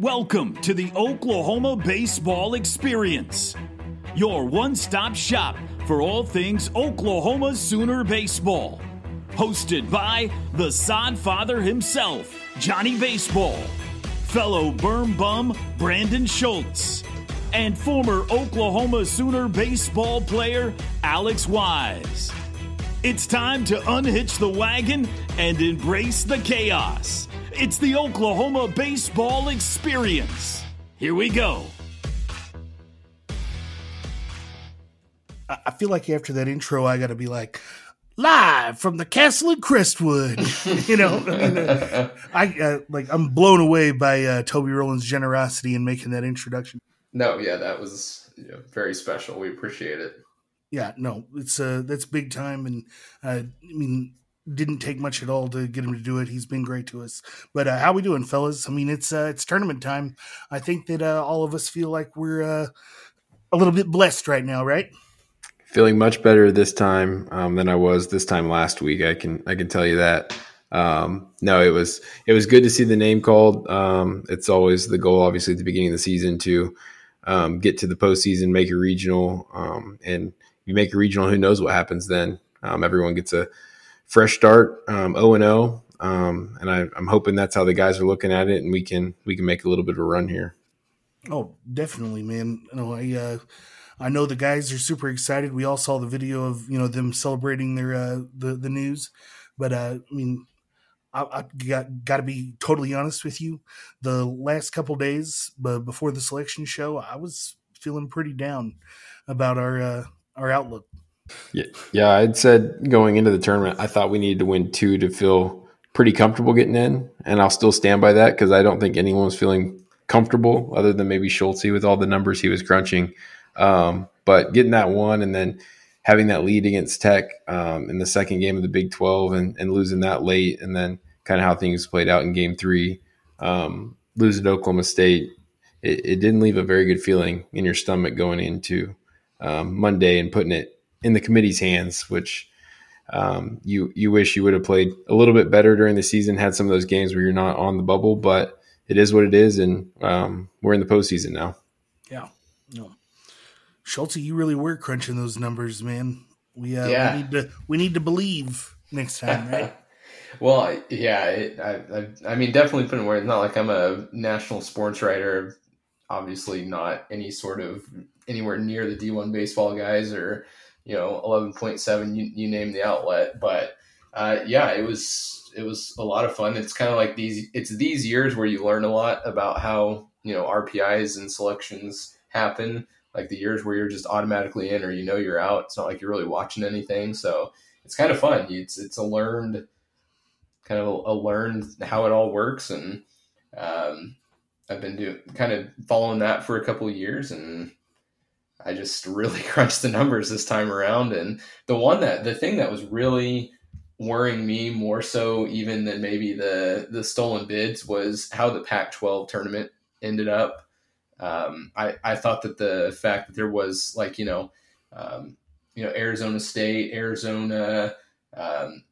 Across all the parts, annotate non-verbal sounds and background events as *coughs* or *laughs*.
Welcome to the Oklahoma Baseball Experience, your one stop shop for all things Oklahoma Sooner Baseball. Hosted by the sod father himself, Johnny Baseball, fellow Berm Bum Brandon Schultz, and former Oklahoma Sooner baseball player Alex Wise. It's time to unhitch the wagon and embrace the chaos. It's the Oklahoma Baseball Experience. Here we go. I feel like after that intro, I got to be like, live from the castle in Crestwood. *laughs* you know, I, mean, uh, I uh, like I'm blown away by uh, Toby Rowland's generosity in making that introduction. No, yeah, that was you know, very special. We appreciate it. Yeah, no, it's uh that's big time, and uh, I mean, didn't take much at all to get him to do it. He's been great to us. But uh, how we doing, fellas? I mean, it's uh, it's tournament time. I think that uh, all of us feel like we're uh, a little bit blessed right now, right? Feeling much better this time um, than I was this time last week. I can I can tell you that. Um, no, it was it was good to see the name called. Um, it's always the goal, obviously, at the beginning of the season to um, get to the postseason, make a regional, um, and you make a regional. Who knows what happens then? Um, everyone gets a fresh start, um, O and O, um, and I, am hoping that's how the guys are looking at it, and we can we can make a little bit of a run here. Oh, definitely, man. You know, I uh, I know the guys are super excited. We all saw the video of you know them celebrating their uh, the the news, but uh, I mean, I, I got got to be totally honest with you. The last couple days, but before the selection show, I was feeling pretty down about our uh, our outlook. Yeah, yeah. I'd said going into the tournament, I thought we needed to win two to feel pretty comfortable getting in, and I'll still stand by that because I don't think anyone was feeling comfortable other than maybe Schultz with all the numbers he was crunching. Um, but getting that one and then having that lead against Tech um, in the second game of the Big 12 and, and losing that late, and then kind of how things played out in game three, um, losing to Oklahoma State, it, it, didn't leave a very good feeling in your stomach going into um, Monday and putting it in the committee's hands, which um, you you wish you would have played a little bit better during the season, had some of those games where you're not on the bubble, but it is what it is, and um, we're in the postseason now. Yeah, no, Schultz, you really were crunching those numbers, man. We uh, yeah. we need to we need to believe next time, right? *laughs* well, yeah, it, I, I, I mean, definitely put putting where it's not like I'm a national sports writer. Obviously, not any sort of anywhere near the D1 baseball guys or you know 11.7 you, you name the outlet. But uh, yeah it was it was a lot of fun. It's kind of like these it's these years where you learn a lot about how you know rpis and selections happen. Like the years where you're just automatically in or you know you're out. It's not like you're really watching anything. So it's kind of fun. It's it's a learned kind of a, a learned how it all works. And um, i've been doing kind of following that for a couple years and I just really *laughs* crunched the numbers this time around. And the one that the thing that was really worrying me more so even than maybe the the stolen bids was how the Pac-12 tournament ended up. Um, I I thought that the fact that there was like you know um, you know Arizona State, Arizona, um,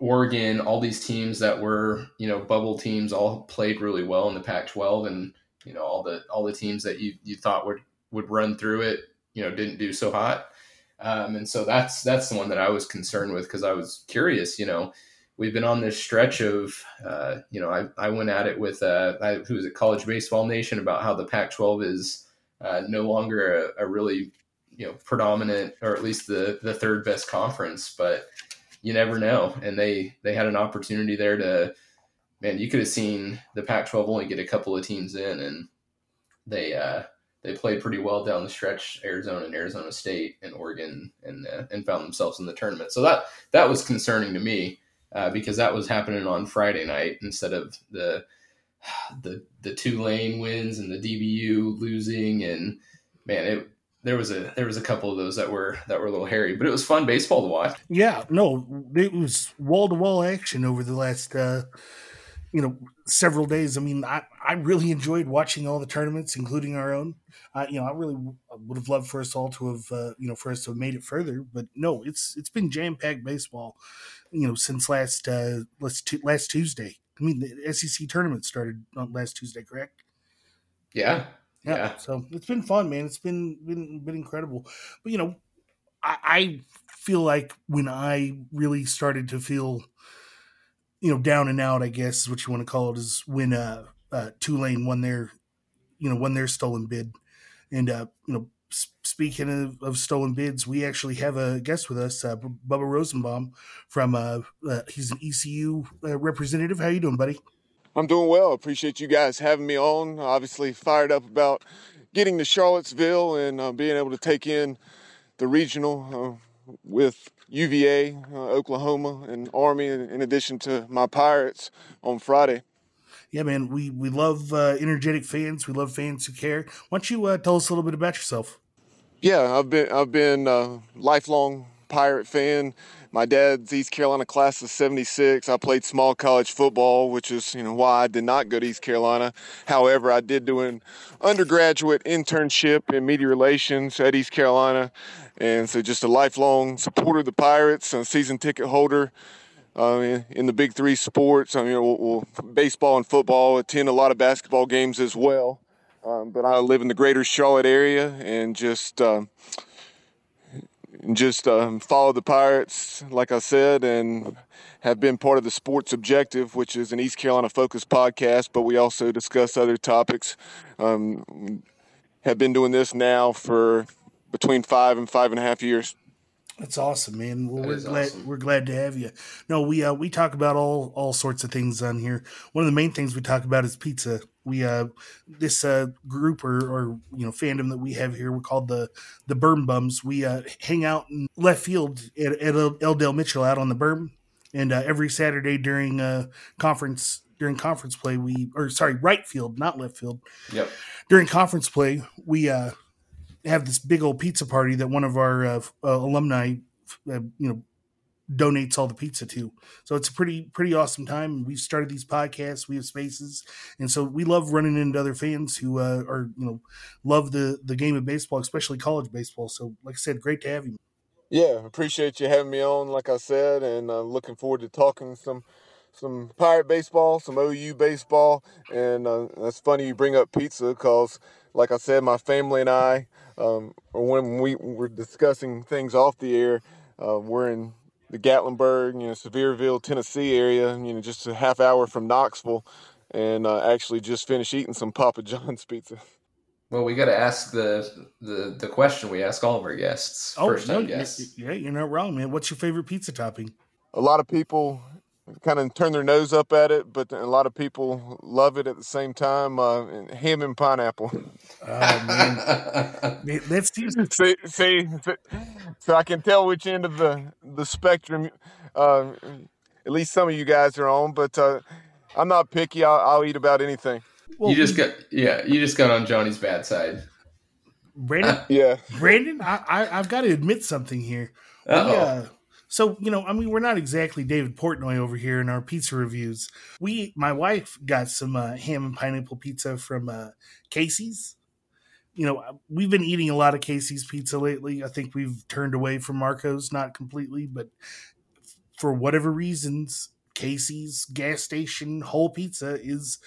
Oregon, all these teams that were you know bubble teams all played really well in the Pac-12, and you know all the all the teams that you you thought would would run through it, you know, didn't do so hot. Um, and so that's that's the one that I was concerned with because I was curious. You know, we've been on this stretch of, uh, you know, I, I went at it with uh, I, who was it, College Baseball Nation about how the Pac-12 is uh, no longer a, a, really, you know, predominant or at least the the third best conference. But you never know, and they they had an opportunity there to, man, you could have seen the Pac-12 only get a couple of teams in, and they uh, they played pretty well down the stretch, Arizona and Arizona State and Oregon, and uh, and found themselves in the tournament. So that that was concerning to me uh, because that was happening on Friday night instead of the the the Tulane wins and the DBU losing. And man, it there was a there was a couple of those that were that were a little hairy, but it was fun baseball to watch. Yeah, no, it was wall to wall action over the last. Uh you know several days. I mean, I, I really enjoyed watching all the tournaments, including our own. Uh, you know, I really would have loved for us all to have uh, you know for us to have made it further, but no, it's it's been jam packed baseball. You know, since last uh, last last Tuesday. I mean, the SEC tournament started on last Tuesday, correct? Yeah. Yeah. Yeah. So it's been fun, man. It's been been been incredible. But you know, I, I feel like when I really started to feel, you know, down and out, I guess is what you want to call it, is when uh, uh Tulane won their, you know, won their stolen bid, and uh, you know, speaking of, of stolen bids, we actually have a guest with us, uh, Bubba Rosenbaum from uh, uh he's an ECU uh, representative. How you doing, buddy? I'm doing well. Appreciate you guys having me on. Obviously, fired up about getting to Charlottesville and uh, being able to take in the regional uh, with UVA, uh, Oklahoma, and Army, in addition to my Pirates on Friday. Yeah, man, we we love uh, energetic fans. We love fans who care. Why don't you uh, tell us a little bit about yourself? Yeah, I've been I've been a lifelong Pirate fan my dad's East Carolina class of 76. I played small college football, which is, you know, why I did not go to East Carolina. However, I did do an undergraduate internship in media relations at East Carolina. And so just a lifelong supporter of the Pirates, a season ticket holder. Uh, in, the big three sports, I mean, we'll, we'll, baseball and football, attend a lot of basketball games as well. Um, but I live in the greater Charlotte area and just uh, just um, follow the Pirates, like I said, and have been part of the Sports Objective, which is an East Carolina focused podcast, but we also discuss other topics. Um, have been doing this now for between five and five and a half years. That's awesome, man. Well, That we're glad awesome. we're glad to have you. No, we uh, we talk about all all sorts of things on here. One of the main things we talk about is pizza. We uh this uh group or or you know fandom that we have here, we're called the the Berm Bums. We uh hang out in left field at, at L. Dale Mitchell out on the berm, and uh, every Saturday during uh conference during conference play we or sorry right field not left field Yep. during conference play we uh have this big old pizza party that one of our uh, uh, alumni, uh, you know, donates all the pizza to. So it's a pretty pretty awesome time. We've started these podcasts, we have spaces, and so we love running into other fans who uh, are you know love the the game of baseball, especially college baseball. So like I said, great to have you. Yeah, appreciate you having me on, like I said, and uh, looking forward to talking some some pirate baseball, some OU baseball, and uh, that's funny you bring up pizza because, like I said, my family and I, um, when we were discussing things off the air, uh, we're in the Gatlinburg, you know, Sevierville, Tennessee area, you know, just a half hour from Knoxville, and uh, actually just finished eating some Papa John's *laughs* pizza. Well, we got to ask the, the the question we ask all of our guests. first no, time guests. yeah, you're not wrong, man. What's your favorite pizza topping? a lot of people kind of turn their nose up at it, but a lot of people love it at the same time. Uh, and ham and pineapple. Oh man, *laughs* Man, that's see, see, so I can tell which end of the the spectrum, uh, at least some of you guys are on. But uh, I'm not picky. I'll, I'll eat about anything. well, you just got yeah, you just got on Johnny's bad side. Brandon. *laughs* Yeah. Brandon, I, I I've got to admit something here. We, Uh-oh. uh, so you know, I mean, we're not exactly David Portnoy over here in our pizza reviews. We, my wife, got some uh, ham and pineapple pizza from uh, Casey's. You know, we've been eating a lot of Casey's pizza lately. I think we've turned away from Marco's, not completely, but for whatever reasons, Casey's gas station whole pizza is.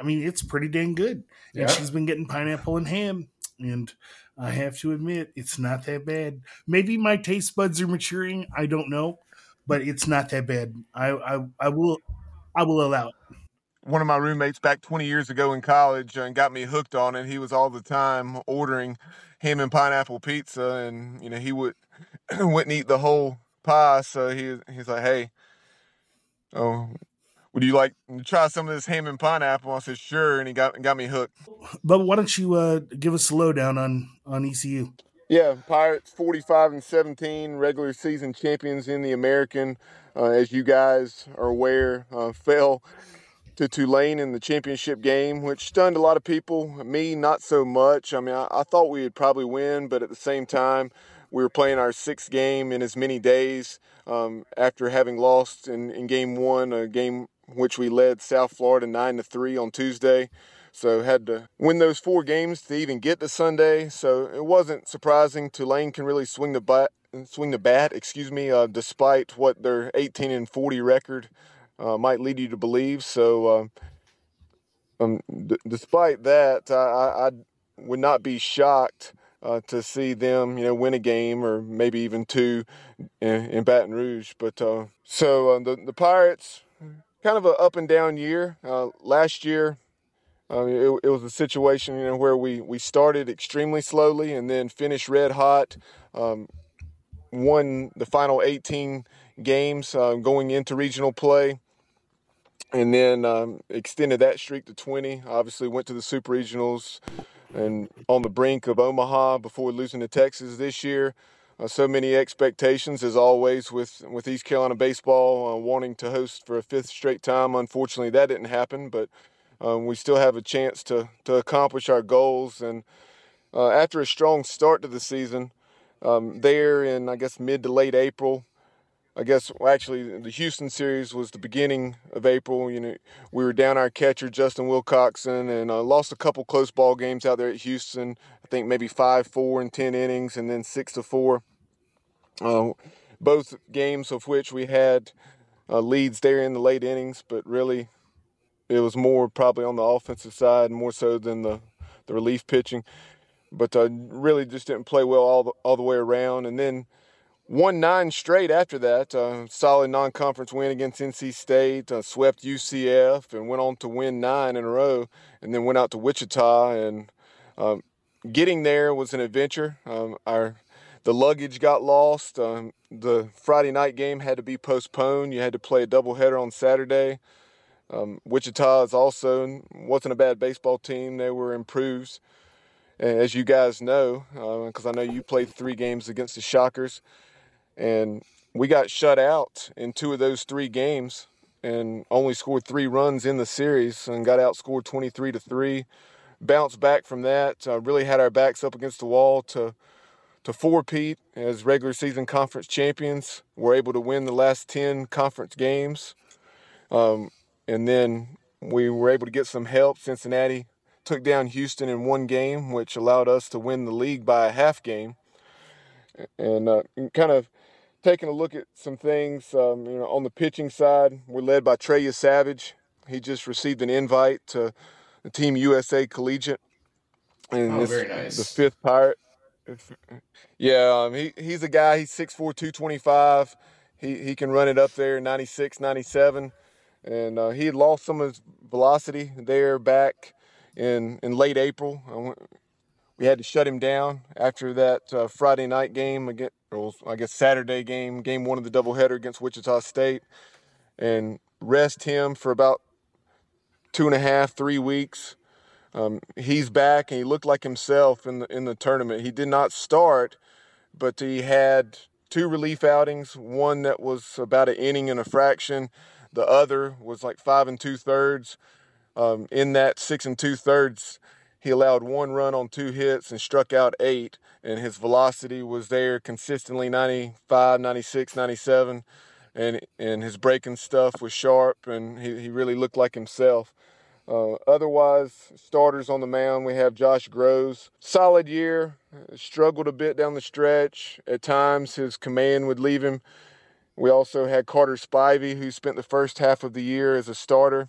I mean, it's pretty dang good. Yeah. And she's been getting pineapple and ham, and I have to admit, it's not that bad. Maybe my taste buds are maturing. I don't know, but it's not that bad. I I, I will I will allow it. One of my roommates back 20 years ago in college and got me hooked on it. He was all the time ordering ham and pineapple pizza, and you know he would *clears throat* wouldn't eat the whole pie. So he he's like, "Hey, oh, would you like to try some of this ham and pineapple?" I said, "Sure," and he got got me hooked. But why don't you uh, give us a lowdown on on ECU? Yeah, Pirates 45 and 17, regular season champions in the American. Uh, as you guys are aware, uh, *laughs* fell to Tulane in the championship game, which stunned a lot of people. Me, not so much. I mean, I, I thought we would probably win, but at the same time, we were playing our sixth game in as many days um, after having lost in, in game one, a game which we led South Florida 9 to 3 on Tuesday. So had to win those four games to even get to Sunday. So it wasn't surprising. Tulane can really swing the bat, swing the bat, excuse me, uh, despite what their 18 and 40 record uh, might lead you to believe. So uh, um, d- despite that, I, I, would not be shocked uh, to see them, you know, win a game or maybe even two in, in Baton Rouge. But uh, so uh, the the Pirates, kind of an up and down year. Uh, last year, uh, it, it, was a situation, you know, where we we started extremely slowly and then finished red hot. Um, won the final 18 games uh, going into regional play and then um, extended that streak to 20. Obviously, went to the Super Regionals and on the brink of Omaha before losing to Texas this year. Uh, so many expectations, as always, with, with East Carolina baseball uh, wanting to host for a fifth straight time. Unfortunately, that didn't happen, but um, we still have a chance to, to accomplish our goals. And uh, after a strong start to the season, um, there in, I guess, mid to late April, I guess well, actually the Houston series was the beginning of April. You know, we were down our catcher Justin Wilcoxen and uh, lost a couple close ball games out there at Houston. I think maybe five four and ten innings, and then six to four. Uh, both games of which we had uh, leads there in the late innings, but really it was more probably on the offensive side more so than the the relief pitching. But uh, really just didn't play well all the, all the way around, and then won nine straight after that. Uh, solid non conference win against NC State, uh, swept UCF, and went on to win nine in a row, and then went out to Wichita. And um, getting there was an adventure. Um, our the luggage got lost. Um, the Friday night game had to be postponed. You had to play a doubleheader on Saturday. Um, Wichita is also wasn't a bad baseball team. They were improved, as you guys know, because uh, I know you played three games against the Shockers and we got shut out in two of those three games and only scored three runs in the series and got outscored 23 to 3 bounced back from that uh, really had our backs up against the wall to to four-peat as regular season conference champions we're able to win the last 10 conference games um, and then we were able to get some help cincinnati took down houston in one game which allowed us to win the league by a half game and uh, kind of taking a look at some things. Um, you know, on the pitching side, we're led by Trey Yesavage. He just received an invite to the Team USA Collegiate, and oh, very nice. the fifth Pirate. Yeah, um, he he's a guy. He's 6'4", 225. He he can run it up there, 96, 97. and uh, he lost some of his velocity there back in in late April. We had to shut him down after that uh, Friday night game against or I guess Saturday game, game one of the doubleheader against Wichita State, and rest him for about two and a half, three weeks. Um, he's back and he looked like himself in the in the tournament. He did not start, but he had two relief outings. One that was about an inning and a fraction. The other was like five and two thirds. Um, in that six and two thirds, he allowed one run on two hits and struck out eight, and his velocity was there consistently 95, 96, 97. And, and his breaking stuff was sharp, and he, he really looked like himself. Uh, otherwise, starters on the mound, we have Josh Grosz. Solid year, struggled a bit down the stretch. At times, his command would leave him. We also had Carter Spivey, who spent the first half of the year as a starter.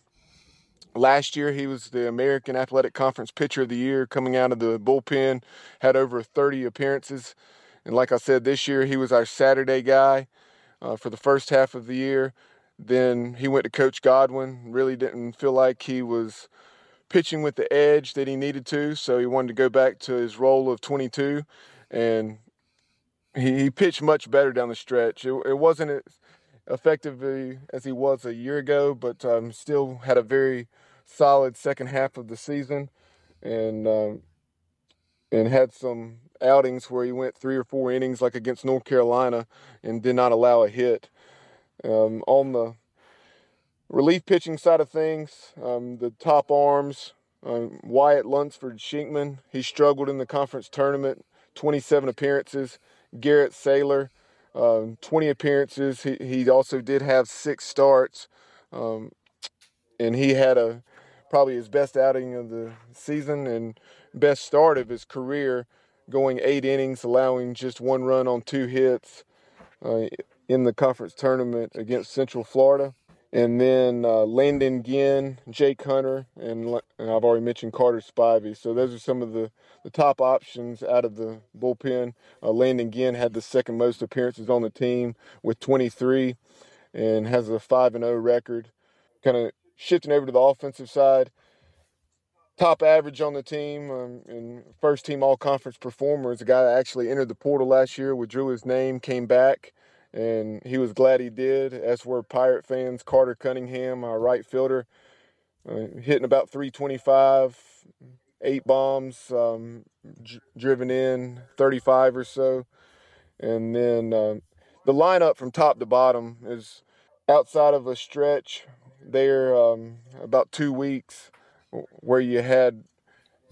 Last year, he was the American Athletic Conference Pitcher of the Year coming out of the bullpen, had over 30 appearances. And like I said, this year he was our Saturday guy uh, for the first half of the year. Then he went to Coach Godwin, really didn't feel like he was pitching with the edge that he needed to, so he wanted to go back to his role of 22. And he, he pitched much better down the stretch. It, it wasn't as effective as he was a year ago, but um, still had a very solid second half of the season, and um, and had some outings where he went three or four innings, like against North Carolina, and did not allow a hit. Um, on the relief pitching side of things, um, the top arms, um, Wyatt Lunsford Shinkman, he struggled in the conference tournament, 27 appearances. Garrett Saylor, um, 20 appearances. He, he also did have six starts, um, and he had a probably his best outing of the season and best start of his career, going eight innings, allowing just one run on two hits uh, in the conference tournament against Central Florida. and then uh, Landon Ginn, Jake Hunter, and, and I've already mentioned Carter Spivey. So those are some of the, the top options out of the bullpen. Uh, Landon Ginn had the second most appearances on the team with 23 and has a 5 and 0 record. Kind of shifting over to the offensive side, top average on the team um, and first team all conference performer is a guy that actually entered the portal last year, withdrew his name, came back and he was glad he did. As were Pirate fans. Carter Cunningham, our right fielder, uh, hitting about 325, eight bombs, um, driven in 35 or so. And then uh, the lineup from top to bottom is outside of a stretch there um, about two weeks where you had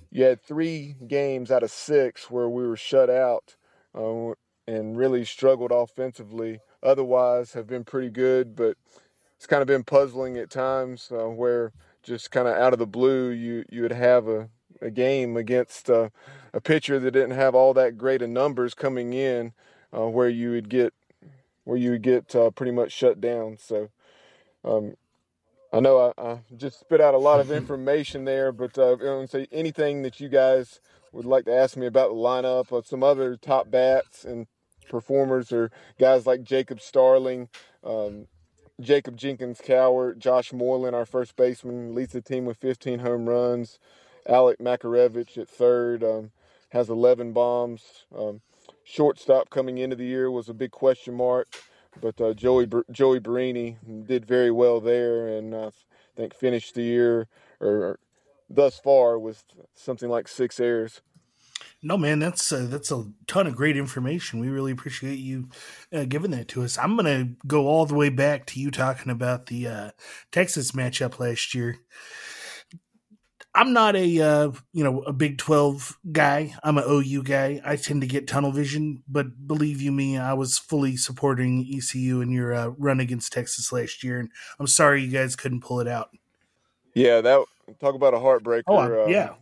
you had three games out of six where we were shut out. Uh, and really struggled offensively. Otherwise, have been pretty good, but it's kind of been puzzling at times uh, where just kind of out of the blue you you would have a, a game against uh, a pitcher that didn't have all that great of numbers coming in, uh, where you would get where you would get uh, pretty much shut down. So. Um, I know I, I, just spit out a lot of *laughs* information there, but uh, anything that you guys would like to ask me about the lineup, or some other top bats and performers are guys like Jacob Starling, um, Jacob Jenkins Cowart, Josh Moylan, our first baseman, leads the team with 15 home runs. Alec Makarevich at third um, has 11 bombs. Um, shortstop coming into the year was a big question mark, but uh, Joey Joey Barini did very well there, and uh, I think finished the year or, or thus far with something like six errors. No, man, that's uh, that's a ton of great information. We really appreciate you uh, giving that to us. I'm gonna go all the way back to you talking about the uh, Texas matchup last year. I'm not a uh, you know a Big Twelve guy. I'm an OU guy. I tend to get tunnel vision, but believe you me, I was fully supporting ECU in your uh, run against Texas last year, and I'm sorry you guys couldn't pull it out. Yeah, that talk about a heartbreaker. Oh, uh, yeah,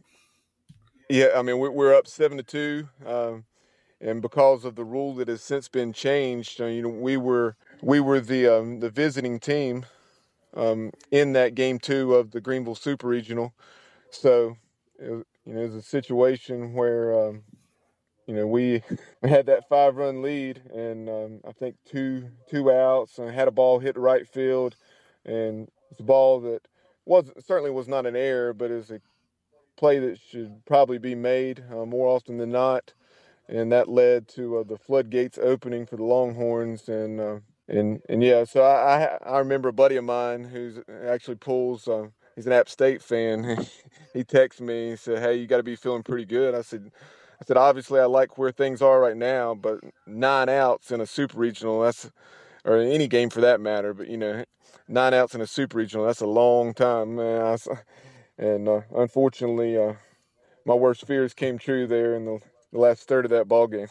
yeah, I mean we're up seven to two, um, and because of the rule that has since been changed, uh, you know we were we were the um, the visiting team um, in that game two of the Greenville Super Regional, so it, you know it's a situation where um, you know we *laughs* had that five run lead and um, I think two two outs and had a ball hit the right field, and it's a ball that was certainly was not an error, but is a play that should probably be made uh, more often than not, and that led to uh, the floodgates opening for the Longhorns. And uh, and and yeah, so I, I, remember a buddy of mine who's actually pulls. Uh, he's an App State fan. *laughs* he texted me and said, "Hey, you got to be feeling pretty good." I said. I said, obviously, I like where things are right now, but nine outs in a super regional, that's, or any game for that matter, but you know, nine outs in a super regional, that's a long time, man. I, and uh, unfortunately, uh, my worst fears came true there in the, the last third of that ball game.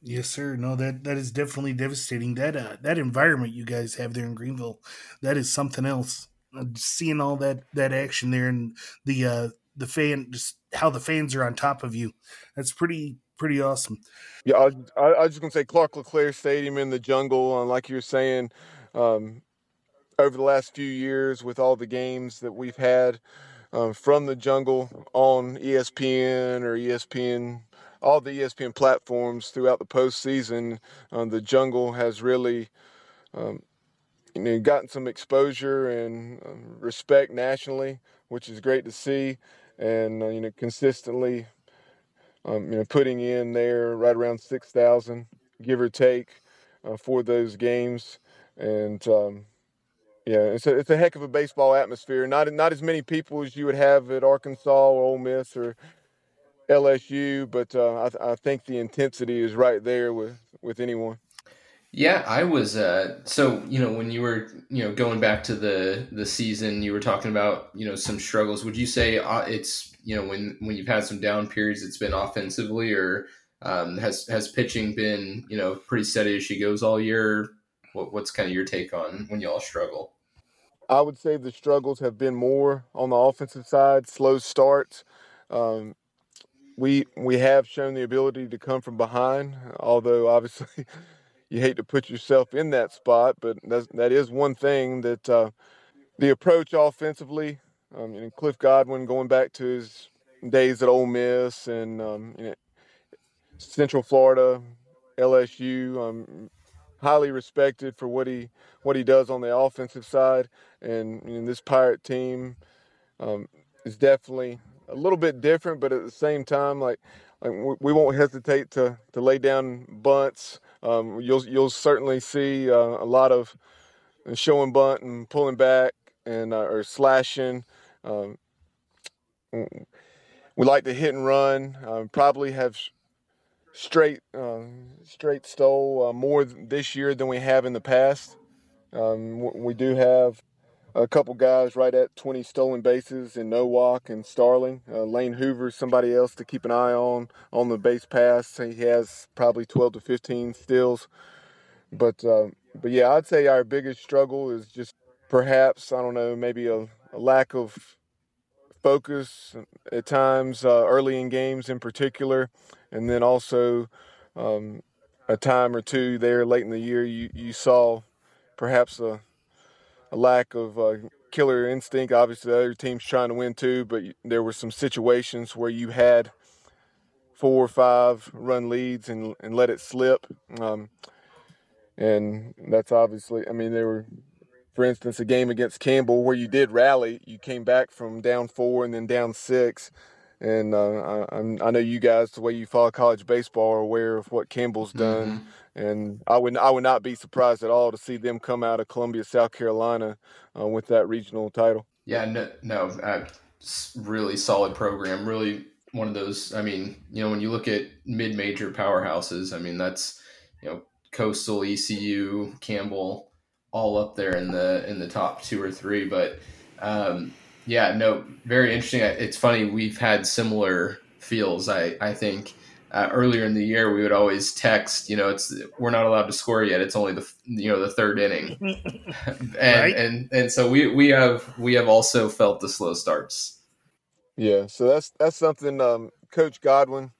Yes, sir. No, that that is definitely devastating. That uh, that environment you guys have there in Greenville, that is something else. Uh, seeing all that that action there and the uh, the fan, just how the fans are on top of you, that's pretty pretty awesome. Yeah, I, I, I was just gonna say Clark LeClair Stadium in the jungle, and like you were saying, um, over the last few years with all the games that we've had um, from the jungle on ESPN or ESPN, all the ESPN platforms throughout the postseason. Um, the jungle has really, um, you know, gotten some exposure and um, respect nationally, which is great to see, and uh, you know, consistently, um, you know, putting in there right around six thousand, give or take, uh, for those games, and um, yeah, it's a, it's a heck of a baseball atmosphere. Not not as many people as you would have at Arkansas or Ole Miss or LSU, but uh, I, I think the intensity is right there with with anyone. Yeah, I was. Uh, so you know, when you were you know going back to the the season, you were talking about you know some struggles. Would you say uh, it's you know when when you've had some down periods, it's been offensively, or um, has has pitching been you know pretty steady as she goes all year? What, what's kind of your take on when y'all struggle? I would say the struggles have been more on the offensive side, slow starts. Um, we we have shown the ability to come from behind, although obviously *laughs* you hate to put yourself in that spot, but that's, that is one thing that uh, the approach offensively. Um, Cliff Godwin going back to his days at Ole Miss and um, you know, Central Florida, LSU. Um, highly respected for what he what he does on the offensive side, and know, this Pirate team um, is definitely a little bit different, but at the same time, like like we won't hesitate to to lay down bunts. Um, you'll you'll certainly see uh, a lot of showing bunt and pulling back and uh, or slashing. Um, we like to hit and run. Um, probably have straight uh, straight stole uh, more this year than we have in the past. Um, we do have a couple guys right at 20 stolen bases in Nowak and Starling. Uh, Lane Hoover, somebody else to keep an eye on on the base pass. He has probably 12 to 15 steals. But uh, but yeah, I'd say our biggest struggle is just perhaps I don't know maybe a, a lack of focus at times uh, early in games in particular, and then also um, a time or two there late in the year you, you saw perhaps a, a lack of uh, killer instinct. Obviously, the other team's trying to win too, but there were some situations where you had four or five run leads and, and let it slip. Um, and that's obviously, I mean, there were for instance, a game against Campbell where you did rally, you came back from down four and then down six. And uh, I, I, know you guys, the way you follow college baseball, are aware of what Campbell's done. Mm-hmm. And I would I would not be surprised at all to see them come out of Columbia, South Carolina, uh, with that regional title. Yeah, no, no, uh, really solid program. Really one of those. I mean, you know, when you look at mid-major powerhouses, I mean, that's you know, Coastal, ECU, Campbell all up there in the in the top two or three. But um, yeah, no, very interesting. It's funny we've had similar feels. I I think. Uh, earlier in the year, we would always text. You know, it's we're not allowed to score yet. It's only the you know the third inning, *laughs* and right? and and so we we have we have also felt the slow starts. Yeah, so that's that's something um, Coach Godwin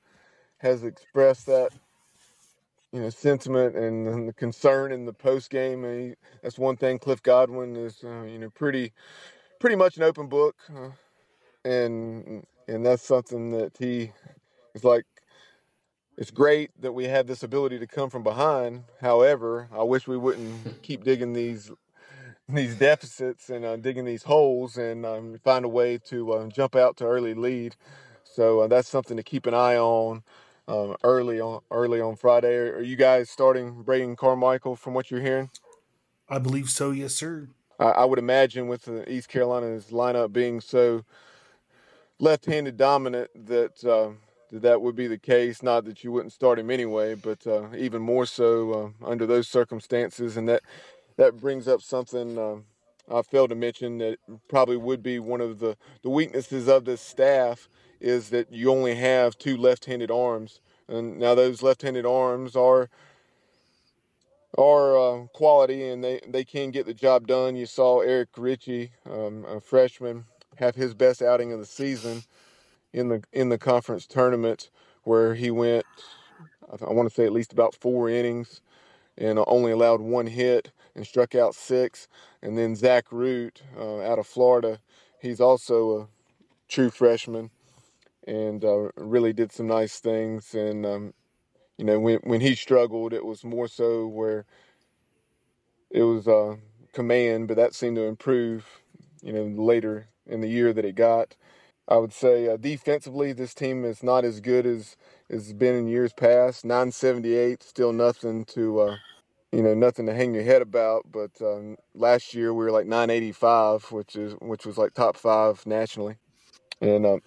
has expressed that you know sentiment and, and the concern in the post game. that's one thing. Cliff Godwin is uh, you know pretty pretty much an open book, uh, and and that's something that he is like. It's great that we have this ability to come from behind. However, I wish we wouldn't keep digging these these deficits and uh, digging these holes and um, find a way to uh, jump out to early lead. So uh, that's something to keep an eye on um, early on early on Friday. Are, are you guys starting Braden Carmichael from what you're hearing? I believe so. Yes, sir. I, I would imagine with the East Carolina's lineup being so left-handed dominant that uh, that would be the case. Not that you wouldn't start him anyway, but uh, even more so uh, under those circumstances. And that that brings up something uh, I failed to mention that probably would be one of the the weaknesses of this staff is that you only have two left-handed arms, and now those left-handed arms are are uh, quality and they, they can get the job done. You saw Eric Ritchie, um, a freshman, have his best outing of the season in the in the conference tournament where he went, I, want to say at least about four innings and only allowed one hit and struck out six. And then Zach Root uh, out of Florida, he's also a true freshman and uh, really did some nice things. And um, you know, when when he struggled, it was more so where it was uh, command, but that seemed to improve. You know, later in the year that it got. I would say uh, defensively, this team is not as good as it's been in years past. 978, still nothing to, uh, you know, nothing to hang your head about. But um, last year we were like 985, which is which was like top five nationally. And uh,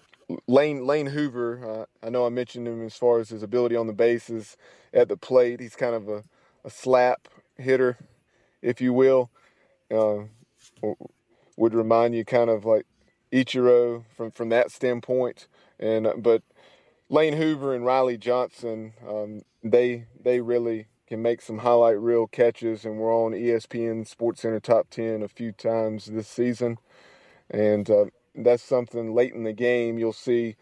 Lane Lane Hoover, uh, I know I mentioned him as far as his ability on the bases at the plate. He's kind of a, a slap hitter, if you will. Uh, would remind you kind of like Ichiro from from that standpoint. And uh, but Lane Hoover and Riley Johnson, um, they they really can make some highlight reel catches, and we're on ESPN Sports Center top ten a few times this season. And uh, that's something late in the game you'll see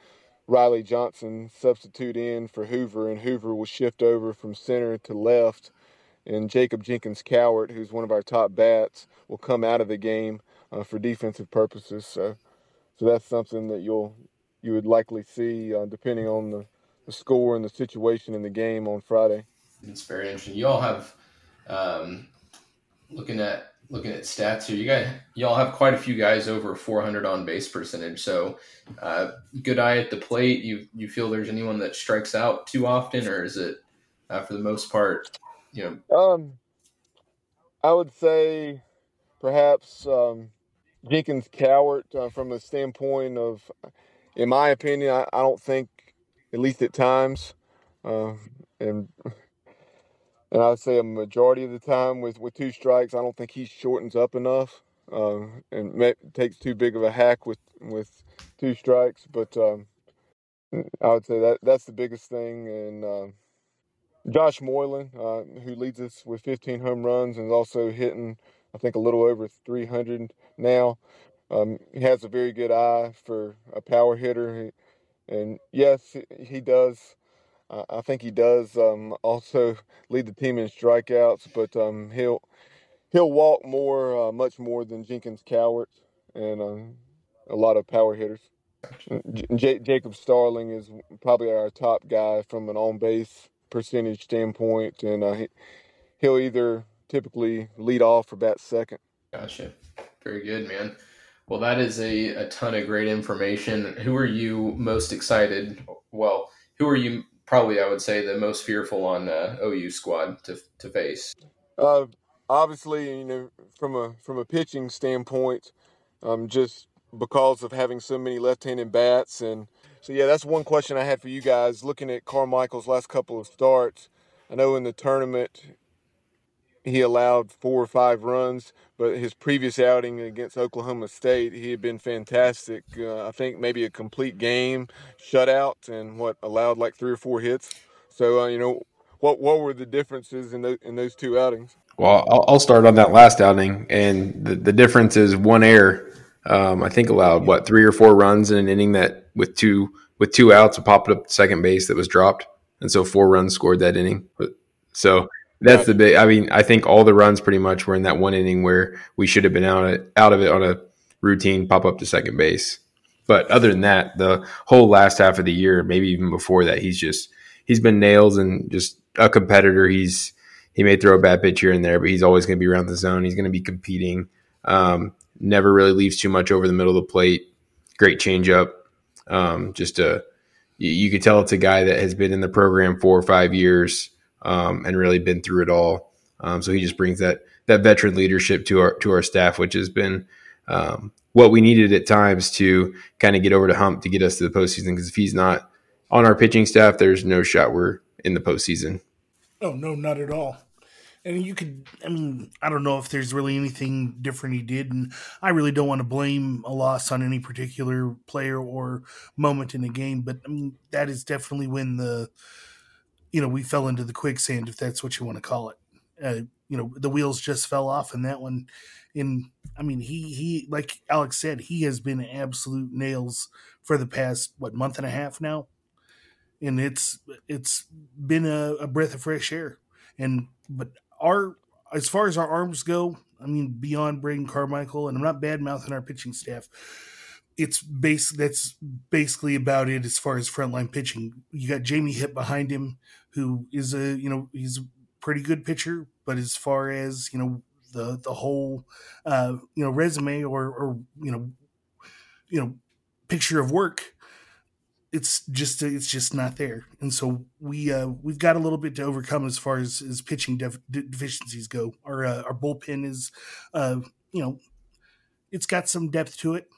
Riley Johnson substitute in for Hoover, and Hoover will shift over from center to left and Jacob Jenkins Cowart, who's one of our top bats, will come out of the game uh, for defensive purposes. So, so that's something that you'll you would likely see uh, depending on the, the score and the situation in the game on Friday. It's very interesting. You all have um, looking at looking at stats here. You guys, y'all have quite a few guys over 400 on base percentage. So, uh, good eye at the plate. You you feel there's anyone that strikes out too often, or is it uh, for the most part, you know? Um, I would say perhaps um, Jenkins Cowart uh, from the standpoint of, in my opinion, I, I don't think, at least at times, uh, and and I would say a majority of the time with, with two strikes, I don't think he shortens up enough uh, and may, takes too big of a hack with with two strikes. But um, I would say that that's the biggest thing. And uh, Josh Moylan, uh, who leads us with 15 home runs and is also hitting, I think, a little over 300 now. Um, he has a very good eye for a power hitter. And yes, he does I think he does um, *laughs* also lead the team in strikeouts, but um, he'll he'll walk more, uh, much more than Jenkins Cowart, and um, a lot of power hitters. J- Jacob Starling is probably our top guy from an on base percentage standpoint, and uh, he, he'll either typically lead off or bat second. Gotcha. Very good, man. Well, that is a, a ton of great information. Who are you most excited? Well, who are you probably I would say the most fearful on uh, OU squad to to face. Uh, obviously, you know, from a from a pitching standpoint, um, just because of having so many left-handed bats, and so yeah, that's one question I had for you guys. Looking at Carmichael's last couple of starts, I know in the tournament he allowed four or five runs, but his previous outing against Oklahoma State, he had been fantastic. Uh, I think maybe a complete game shutout and what allowed like three or four hits. So uh, you know, what what were the differences in those in those two outings? Well, I'll, I'll start on that last outing, and the, the difference is one error. Um, I think allowed what three or four runs in an inning that with two with two outs, a popped up second base that was dropped, and so four runs scored that inning. So that's the big. I mean, I think all the runs pretty much were in that one inning where we should have been out of, out of it on a routine pop up to second base. But other than that, the whole last half of the year, maybe even before that, he's just he's been nails and just a competitor. He's he may throw a bad pitch here and there, but he's always going to be around the zone. He's going to be competing. Um, never really leaves too much over the middle of the plate. Great changeup. Um, just a you, you could tell it's a guy that has been in the program four or five years um, and really been through it all. Um, so he just brings that that veteran leadership to our to our staff, which has been um, what we needed at times to kind of get over the hump to get us to the postseason. Because if he's not on our pitching staff, there's no shot we're in the postseason. Oh no, not at all. And you could, I mean, I don't know if there's really anything different he did, and I really don't want to blame a loss on any particular player or moment in the game, but I mean that is definitely when the you know, we fell into the quicksand, if that's what you want to call it. Uh, you know, the wheels just fell off in that one. And I mean, he he like Alex said, he has been absolute nails for the past what month and a half now, and it's it's been a, a breath of fresh air. And but our as far as our arms go, I mean, beyond Braden Carmichael, and I'm not bad mouthing our pitching staff it's base that's basically about it as far as frontline pitching. You got Jamie Hitt behind him, who is a you know he's a pretty good pitcher, but as far as you know the the whole uh, you know resume or or you know you know picture of work, it's just it's just not there, and so we uh, we've got a little bit to overcome as far as as pitching def- deficiencies go. Our uh, our bullpen is uh, you know it's got some depth to it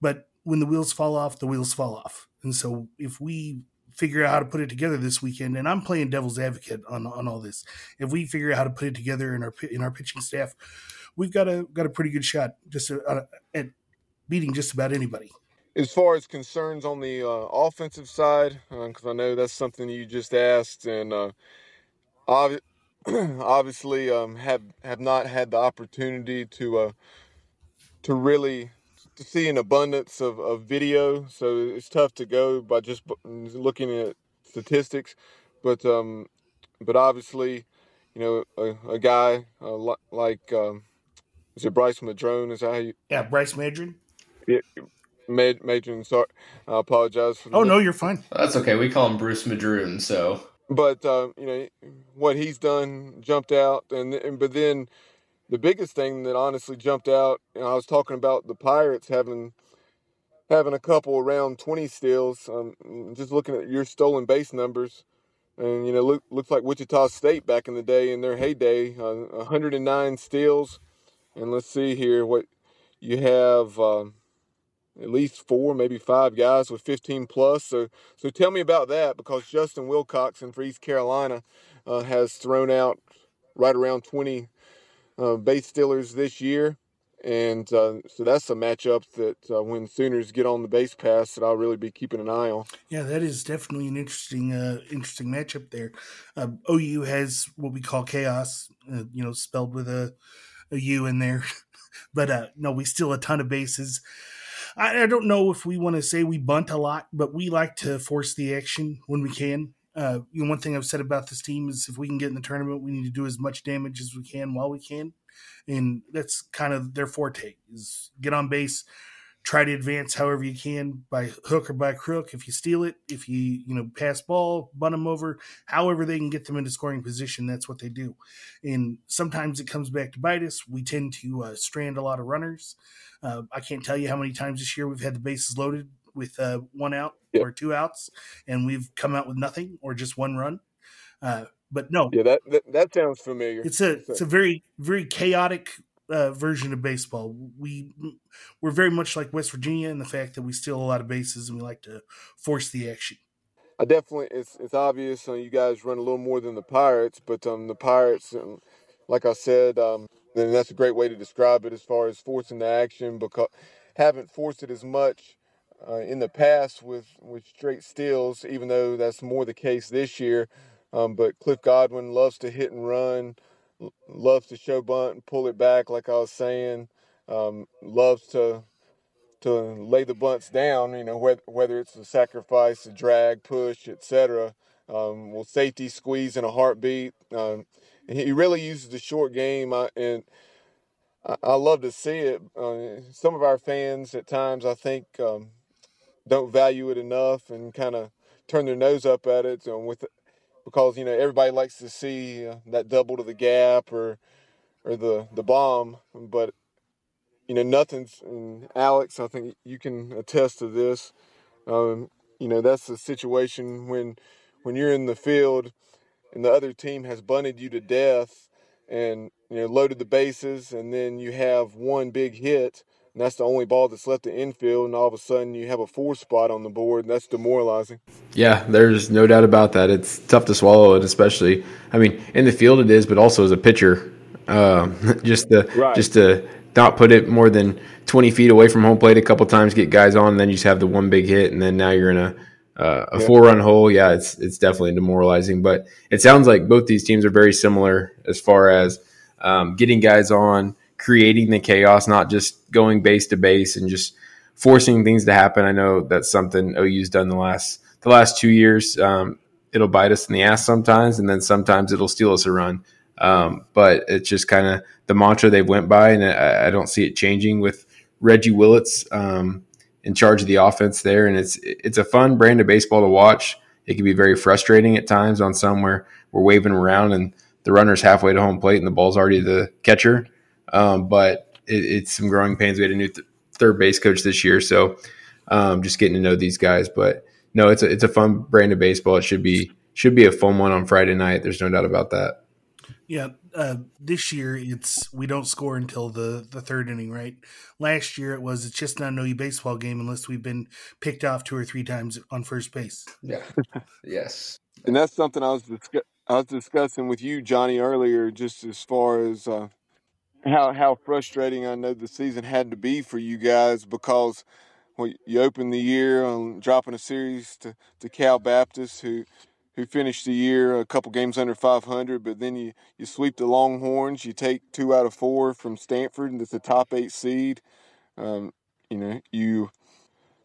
but when the wheels fall off, the wheels fall off. And so if we figure out how to put it together this weekend, and I'm playing devil's advocate on, on all this, if we figure out how to put it together in our in our pitching staff, we've got a got a pretty good shot just uh, at beating just about anybody. As far as concerns on the uh, offensive side, because uh, I know that's something you just asked, and uh, ob- *clears throat* obviously um, have have not had the opportunity to uh, to really to see an abundance of, of video, so it's tough to go by just looking at statistics. But um, but obviously, you know, a, a guy uh, like um, is it Bryce Madrone? Is that how you? Yeah, Bryce Madron. Yeah, Mad- Madron. Sorry, I apologize for. Oh no, you're fine. That's okay. We call him Bruce Madroon. So, but uh, you know what he's done jumped out, and, and but then the biggest thing that honestly jumped out, you know, I was talking about the Pirates having having a couple around 20 steals. Um, just looking at your stolen base numbers, and you know, look, looks like Wichita State back in the day in their heyday, uh, 109 steals. And let's see here what you have. Um, at least four, maybe five guys with 15 plus. So, so tell me about that because Justin Wilcoxen for East Carolina uh, has thrown out right around 20 uh, base stealers this year. And uh, so that's a matchup that uh, when Sooners get on the base pass that I'll really be keeping an eye on. Yeah, that is definitely an interesting, uh, interesting matchup there. Uh, OU has what we call chaos, uh, you know, spelled with a, a U in there, *laughs* but uh, no, we steal a ton of bases. I, I don't know if we want to say we bunt a lot, but we like to force the action when we can. Uh, you know, one thing I've said about this team is if we can get in the tournament, we need to do as much damage as we can while we can, and that's kind of their forte: is get on base, try to advance however you can by hook or by crook. If you steal it, if you you know pass ball, bunt them over, however they can get them into scoring position, that's what they do. And sometimes it comes back to bite us. We tend to uh, strand a lot of runners. Uh, I can't tell you how many times this year we've had the bases loaded with uh, one out or two outs, and we've come out with nothing or just one run. Uh, but no, yeah, that, that, that sounds familiar. It's a it's a very very chaotic uh, version of baseball. We we're very much like West Virginia in the fact that we steal a lot of bases and we like to force the action. I definitely it's it's obvious uh, you guys run a little more than the Pirates, but um, the Pirates, um, like I said, um, and that's a great way to describe it as far as forcing the action because haven't forced it as much uh, in the past with, with straight steals, even though that's more the case this year. Um, but Cliff Godwin loves to hit and run, loves to show bunt and pull it back, like I was saying. Um, loves to to lay the bunts down. You know whether whether it's a sacrifice, a drag, push, etc. Um, will safety squeeze in a heartbeat. Um, he really uses the short game, I, and I, I, love to see it. Uh, some of our fans at times, I think, um, don't value it enough and kind of turn their nose up at it um, with because you know everybody likes to see uh, that double to the gap or or the the bomb but you know nothing's and Alex I think you can attest to this um, you know that's the situation when when you're in the field and the other team has bunted you to death and you know loaded the bases and then you have one big hit and that's the only ball that's left the infield, and all of a sudden you have a four spot on the board, and that's demoralizing. Yeah, there's no doubt about that. It's tough to swallow it, especially. I mean, in the field it is, but also as a pitcher, um, *laughs* just to right. just to not put it more than 20 feet away from home plate a couple times, get guys on, and then you just have the one big hit, and then now you're in a uh, a yeah. four run hole. Yeah, it's it's definitely demoralizing. But it sounds like both these teams are very similar as far as um, getting guys on creating the chaos, not just going base to base and just forcing things to happen. I know that's something OU's done the last the last two years. Um, it'll bite us in the ass sometimes, and then sometimes it'll steal us a run. Um, but it's just kind of the mantra they've went by, and I, I, don't see it changing with Reggie Willits um, in charge of the offense there. And it's it's a fun brand of baseball to watch. It can be very frustrating at times on some where we're waving around and the runner's halfway to home plate and the ball's already the catcher. Um, but it, it's some growing pains. We had a new th- third base coach this year, so um, just getting to know these guys. But no, it's a it's a fun brand of baseball. It should be should be a fun one on Friday night. There's no doubt about that. Yeah, uh, this year it's we don't score until the the third inning, right? Last year it was it's just not an OU baseball game unless we've been picked off two or three times on first base. Yeah. *laughs* yes. And that's something I was discuss- I was discussing with you, Johnny, earlier, just as far as uh, how how frustrating I know the season had to be for you guys because well, you opened the year on dropping a series to, to Cal Baptist, who who finished the year a couple games under 500, but then you, you sweep the Longhorns. You take two out of four from Stanford, and it's a top eight seed. Um, you know, you,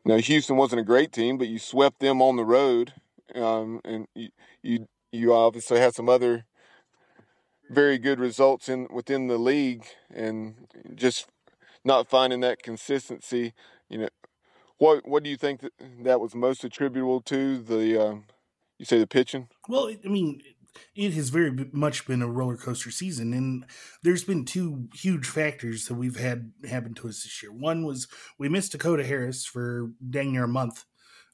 know, Houston wasn't a great team, but you swept them on the road, um, and you, you you obviously had some other very good results in within the league, and just not finding that consistency. You know, what what do you think that that was most attributable to? The um, you say the pitching? Well, I mean, it has very much been a roller coaster season, and there's been two huge factors that we've had happen to us this year. One was we missed Dakota Harris for dang near a month.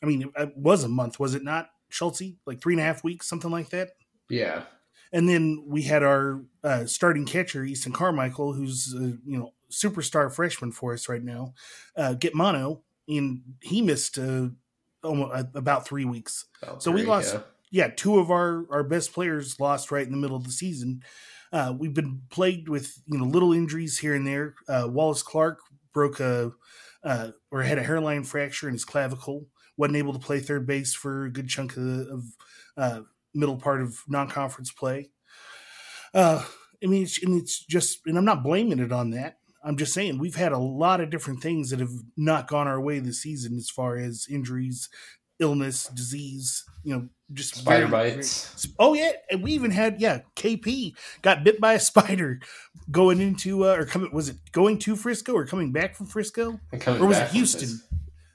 I mean, it was a month, was it not, Schultze? Like three and a half weeks, something like that. Yeah. And then we had our uh, starting catcher Easton Carmichael, who's a, you know superstar freshman for us right now, uh, get mono, and he missed uh, almost, uh, about three weeks. About so we lost. Yeah yeah, two of our our best players lost right in the middle of the season. Uh, we've been plagued with you know little injuries here and there. Uh, Wallace Clark broke a uh, or had a hairline fracture in his clavicle. wasn't able to play third base for a good chunk of, of uh, middle part of non-conference play. Uh, I mean, it's, and it's just, and I'm not blaming it on that. I'm just saying we've had a lot of different things that have not gone our way this season as far as injuries, illness, disease, you know, just spider very, bites. Very, oh yeah, and we even had yeah, KP got bit by a *laughs* spider going into uh, or coming was it going to Frisco or coming back from Frisco or was it Houston?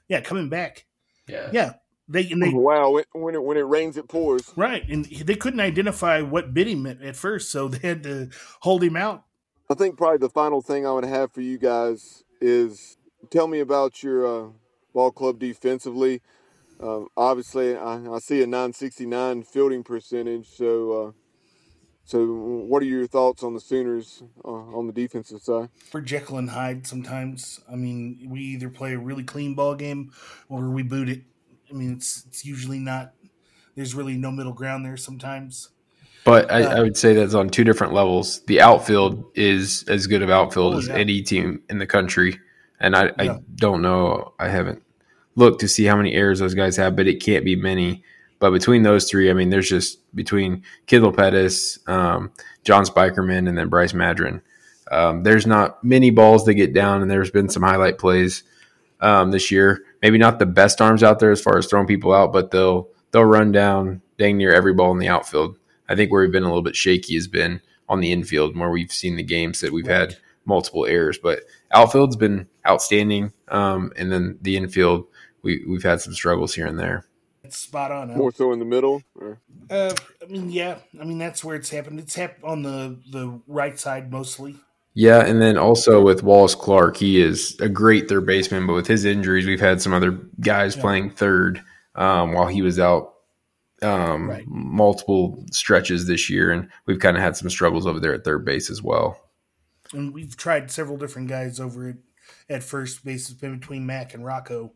Yeah, coming back. Yeah, yeah. They, and they wow when it when it rains it pours right and they couldn't identify what bit him at, first so *laughs* they had to hold him out i think probably the final thing i would have for you guys is tell me about your uh, ball club defensively um, obviously, I, I, see a 969 fielding percentage. So, uh, so what are your thoughts on the Sooners uh, on the defensive side? For Jekyll and Hyde, sometimes I mean, we either play a really clean ball game or we boot it. I mean, it's it's usually not. There's really no middle ground there sometimes. But I, uh, I, would say that's on two different levels. The outfield is as good of outfield oh, as yeah. any team in the country, and I, yeah. I don't know. I haven't looked to see how many errors those guys have, but it can't be many. But between those three, I mean, there's just between Kendall Pettis, um, John Spikerman, and then Bryce Madron. Um, there's not many balls that get down, and there's been some highlight plays um, this year. Maybe not the best arms out there as far as throwing people out, but they'll they'll run down dang near every ball in the outfield. I think where we've been a little bit shaky has been on the infield, where we've seen the games that we've had multiple errors. But outfield's been outstanding, um, and then the infield we we've had some struggles here and there. It's spot on. Huh? More so in the middle. Or? Uh, I mean, yeah. I mean, that's where it's happened. It's happened on the the right side mostly. Yeah, and then also with Wallace Clark, he is a great third baseman, but with his injuries, we've had some other guys yeah. playing third um, while he was out um, right. multiple stretches this year, and we've kind of had some struggles over there at third base as well. And we've tried several different guys over at, at first base, It's been between Mac and Rocco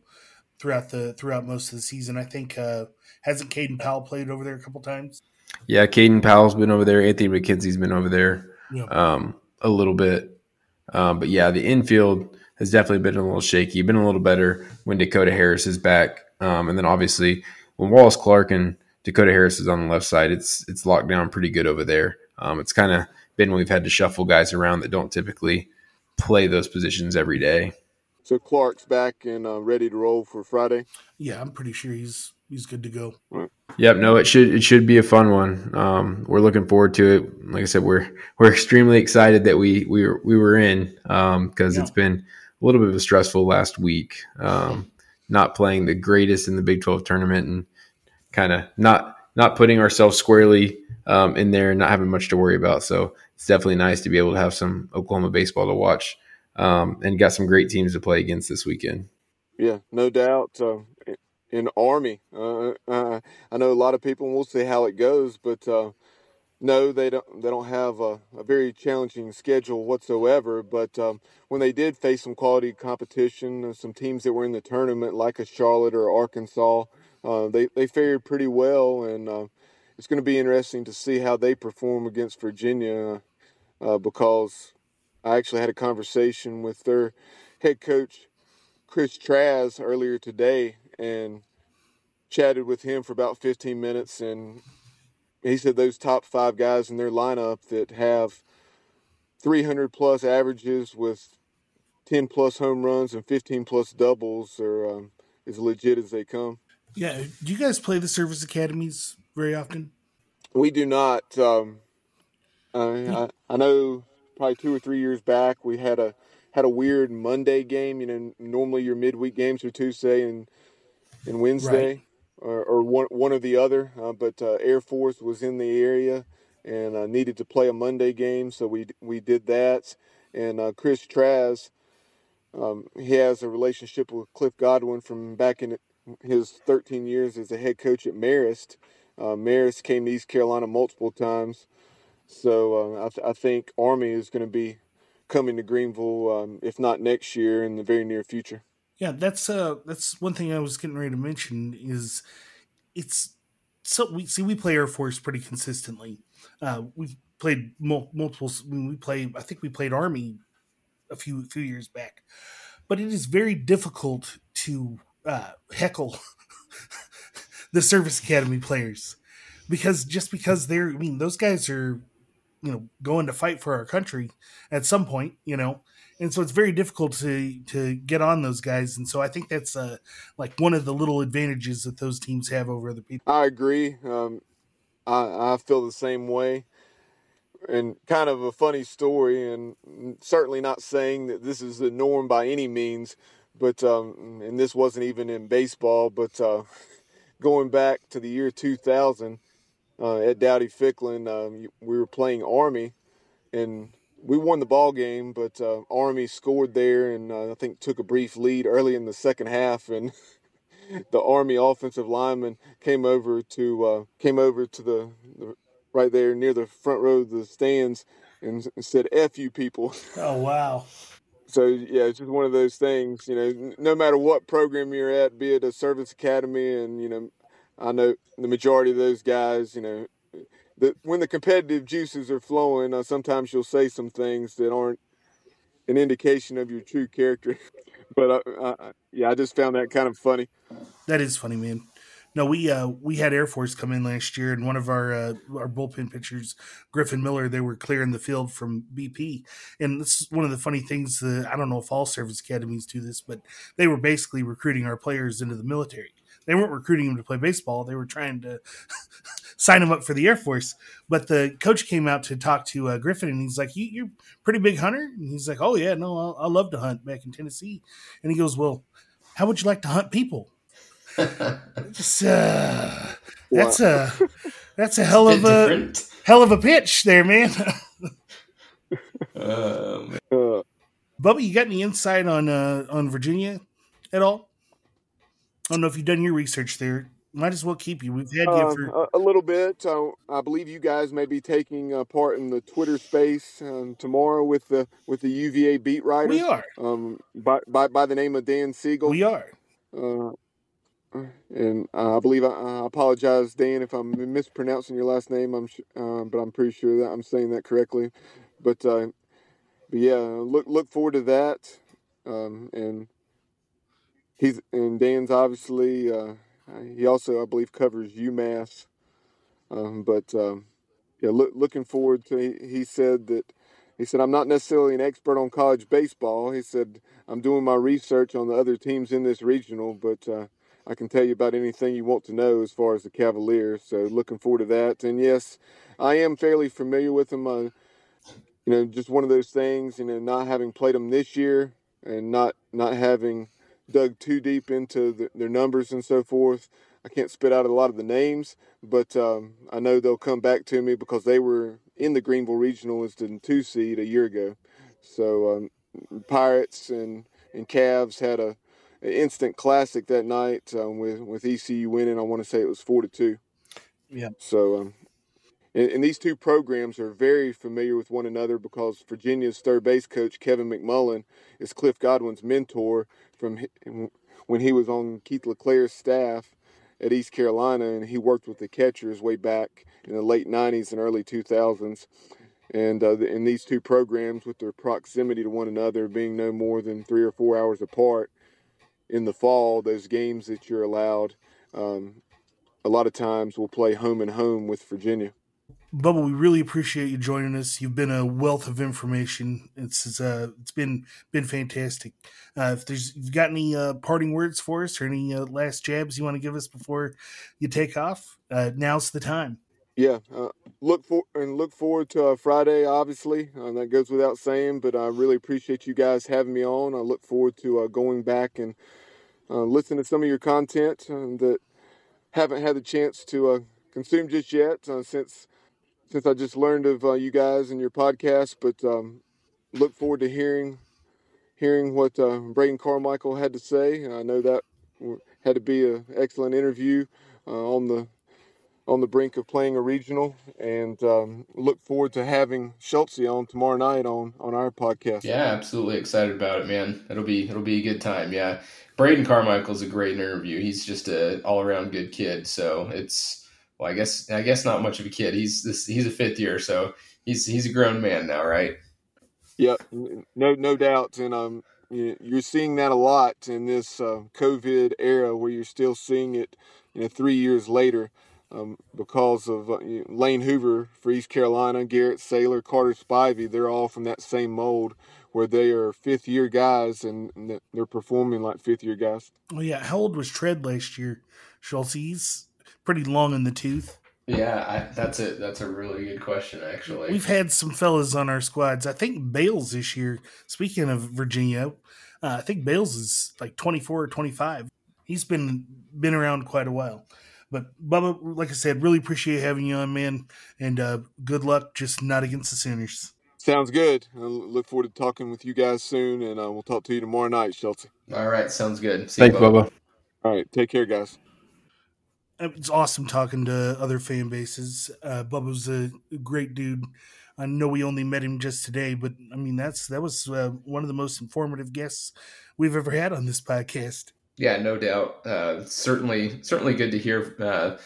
throughout the throughout most of the season. I think uh, hasn't Caden Powell played over there a couple times? Yeah, Caden Powell's been over there. Anthony McKenzie's been over there yeah. um, a little bit, um, but yeah, the infield has definitely been a little shaky. Been a little better when Dakota Harris is back, um, and then obviously when Wallace Clark and Dakota Harris is on the left side, it's it's locked down pretty good over there. Um, it's kind of been we've had to shuffle guys around that don't typically play those positions every day. So Clark's back and uh, ready to roll for Friday. Yeah, I'm pretty sure he's he's good to go. Yep. No, it should it should be a fun one. Um, we're looking forward to it. Like I said, we're we're extremely excited that we we were, we were in because um, yeah. it's been a little bit of a stressful last week. Um, not playing the greatest in the Big 12 tournament and kind of not not putting ourselves squarely um, in there and not having much to worry about. So it's definitely nice to be able to have some Oklahoma baseball to watch um, and got some great teams to play against this weekend. Yeah, no doubt. Uh, in Army, uh, uh, I know a lot of people. and We'll see how it goes, but uh, no, they don't. They don't have a, a very challenging schedule whatsoever. But um, when they did face some quality competition, uh, some teams that were in the tournament, like a Charlotte or Arkansas, uh, they they fared pretty well, and it's going to be interesting to see how they perform against Virginia, because I actually had a conversation with their head coach, Chris Tracz, earlier today and chatted with him for about 15 minutes. And he said those top five guys in their lineup that have 300 plus averages with 10 plus home runs and 15 plus doubles are um, as legit as they come. Yeah. Do you guys play the service academies very often? We do not. Um, I, I know probably two or three years back we had a had a weird Monday game. You know, normally your midweek games are Tuesday and and Wednesday, right. or, or, one one or the other. Uh, but uh, Air Force was in the area and uh, needed to play a Monday game, so we we did that. And uh, Chris Tracz, um, he has a relationship with Cliff Godwin from back in his 13 years as a head coach at Marist. Uh, Marist came to East Carolina multiple times, so uh, I, th- I, think Army is going to be coming to Greenville, um, if not next year, in the very near future. Yeah, that's uh, that's one thing I was getting ready to mention is it's so we see we play Air Force pretty consistently. Uh, we played mul- multiple. we play, I think we played Army a few few years back, but it is very difficult to uh, heckle *laughs* the Service Academy players because just because they're, I mean, those guys are, you know, going to fight for our country at some point, you know, and so it's very difficult to to get on those guys. And so i think that's uh like one of the little advantages that those teams have over other people i agree. Um i i feel the same way. And kind of a funny story and certainly not saying that this is the norm by any means but um and this wasn't even in baseball but uh *laughs* going back to the year 2000 uh, at Dowdy Ficklen, um, we were playing Army, and we won the ball game, but uh, Army scored there, and uh, I think took a brief lead early in the second half, and *laughs* the Army offensive lineman came over to uh, came over to the, the, right there near the front row of the stands and, and said "F you people." *laughs* Oh wow! So yeah, it's just one of those things. You know, no matter what program you're at, be it a service academy, and you know, I know the majority of those guys, you know, the, when the competitive juices are flowing, uh, sometimes you'll say some things that aren't an indication of your true character. *laughs* but uh, uh, yeah, I just found that kind of funny. That is funny, man. No, we uh, we had Air Force come in last year, and one of our uh, our bullpen pitchers, Griffin Miller, they were clearing the field from BP, and this is one of the funny things. That, I don't know if all service academies do this, but they were basically recruiting our players into the military. They weren't recruiting them to play baseball; they were trying to *laughs* sign him up for the Air Force. But the coach came out to talk to uh, Griffin, and he's like, you, "You're pretty big hunter." And he's like, "Oh yeah, no, I, I love to hunt back in Tennessee." And he goes, "Well, how would you like to hunt people?" *laughs* Just uh, that's a that's a hell of a different. hell of a pitch there, man. um, *laughs* uh, Bubba, you got any insight on uh, on Virginia at all? I don't know if you've done your research there might as well keep you. We've had you um, for a, a, little bit. Uh, I believe you guys may be taking uh, part in the Twitter space um, tomorrow with the with the UVA beat writer. We are. Um, by, by by the name of Dan Siegel. We are. Uh, and I believe I, I, apologize, Dan, if I'm mispronouncing your last name. I'm, uh, but I'm pretty sure that I'm saying that correctly. But, uh, but yeah, look look forward to that. Um, and he's and Dan's obviously uh, he also, I believe, covers UMass. Um, but um, yeah, look, looking forward to. He, he said that he said I'm not necessarily an expert on college baseball. He said I'm doing my research on the other teams in this regional, but uh, I can tell you about anything you want to know as far as the Cavaliers. So looking forward to that. And yes, I am fairly familiar with them. Uh, you know, just one of those things. You know, not having played them this year and not not having dug too deep into the, their numbers and so forth. I can't spit out a lot of the names, but um, I know they'll come back to me because they were in the Greenville Regional as the two seed a year ago. So um, Pirates and and Cavs had a, an instant classic that night um, with with ECU winning. I want to say it was four to two. Yeah. So um, and, and, these two programs are very familiar with one another because Virginia's third base coach, Kevin McMullan, is Cliff Godwin's mentor from when he was on Keith LeClair's staff at East Carolina, and he worked with the catchers way back in the late 90s and early 2000s. And uh, in these two programs, with their proximity to one another, being no more than three or four hours apart, in the fall, those games that you're allowed, um, a lot of times we'll play home and home with Virginia. Bubba, we really appreciate you joining us. You've been a wealth of information. It's uh, it's been been fantastic. Uh, if there's you've got any uh, parting words for us or any uh, last jabs you want to give us before you take off, uh, now's the time. yeah, uh, look for and look forward to Friday. Obviously, that goes without saying. But I really appreciate you guys having me on. I look forward to going back and listening to some of your content that haven't had the chance to consume just yet since since I just learned of you guys and your podcast. But um, look forward to hearing hearing what Braden Carmichael had to say. I know that had to be an excellent interview on the on the brink of playing a regional, and um, look forward to having Schultze on tomorrow night on on our podcast. Yeah, absolutely excited about it, man. It'll be it'll be a good time. Yeah, Braden Carmichael's a great interview. He's just a all around good kid. So it's well, I guess I guess not much of a kid. He's this he's a fifth year, so he's he's a grown man now, right? Yeah, no no doubt, and um, you're seeing that a lot in this uh, COVID era, where you're still seeing it, you know, three years later um, because of uh, you know, Lane Hoover for East Carolina, Garrett Saylor, Carter Spivey. They're all from that same mold where they are fifth year guys and they're performing like fifth year guys. Oh yeah, how old was Tread last year? Schultze, he's pretty long in the tooth. Yeah, I, that's a that's a really good question. Actually, we've had some fellas on our squads. I think Bales this year. Speaking of Virginia, uh, I think Bales is like twenty four or twenty five. He's been been around quite a while. But Bubba, like I said, really appreciate having you on, man, and uh, good luck. Just not against the Sooners. Sounds good. I look forward to talking with you guys soon, and uh, we'll talk to you tomorrow night, Schultze. All right, sounds good. See Thanks, you, Bubba. All right, take care, guys. It's awesome talking to other fan bases. Uh, Bubba's a great dude. I know we only met him just today, but I mean that's that was uh, one of the most informative guests we've ever had on this podcast. Yeah, no doubt. Uh, certainly, certainly good to hear. Uh,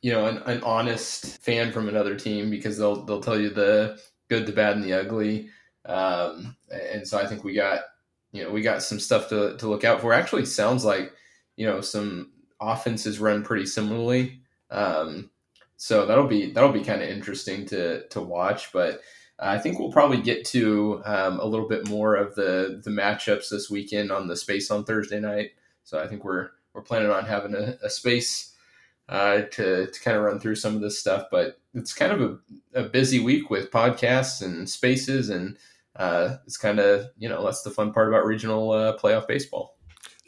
you know, an, an, honest fan from another team because they'll they'll tell you the good, the bad, and the ugly. Um, and so I think we got you know we got some stuff to to look out for. Actually, sounds like you know some offenses run pretty similarly. Um, so that'll be that'll be kind of interesting to to watch. But I think we'll probably get to um, a little bit more of the the matchups this weekend on the space on Thursday night. So I think we're we're planning on having a, a space uh, to to kind of run through some of this stuff. But it's kind of a, a busy week with podcasts and spaces, and uh, it's kind of you know that's the fun part about regional uh, playoff baseball.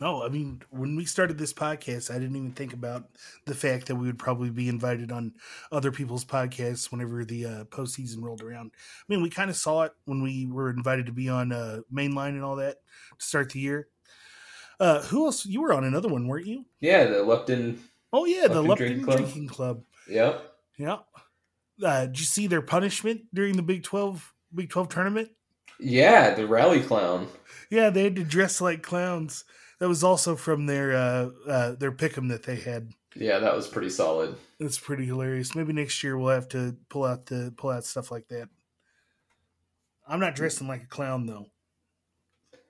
No, I mean when we started this podcast, I didn't even think about the fact that we would probably be invited on other people's podcasts whenever the uh, postseason rolled around. I mean, we kind of saw it when we were invited to be on uh, Mainline and all that to start the year. Uh, who else? You were on another one, weren't you? Yeah, the Lupton. Oh yeah, Lupton the Lupton Drinking Club. Drinking Club. Yep. Yeah. Uh, did you see their punishment during the Big Twelve Big Twelve tournament? Yeah, the rally clown. Yeah, they had to dress like clowns. That was also from their uh, uh, their pick'em that they had. Yeah, that was pretty solid. It's pretty hilarious. Maybe next year we'll have to pull out the pull out stuff like that. I'm not dressing like a clown though.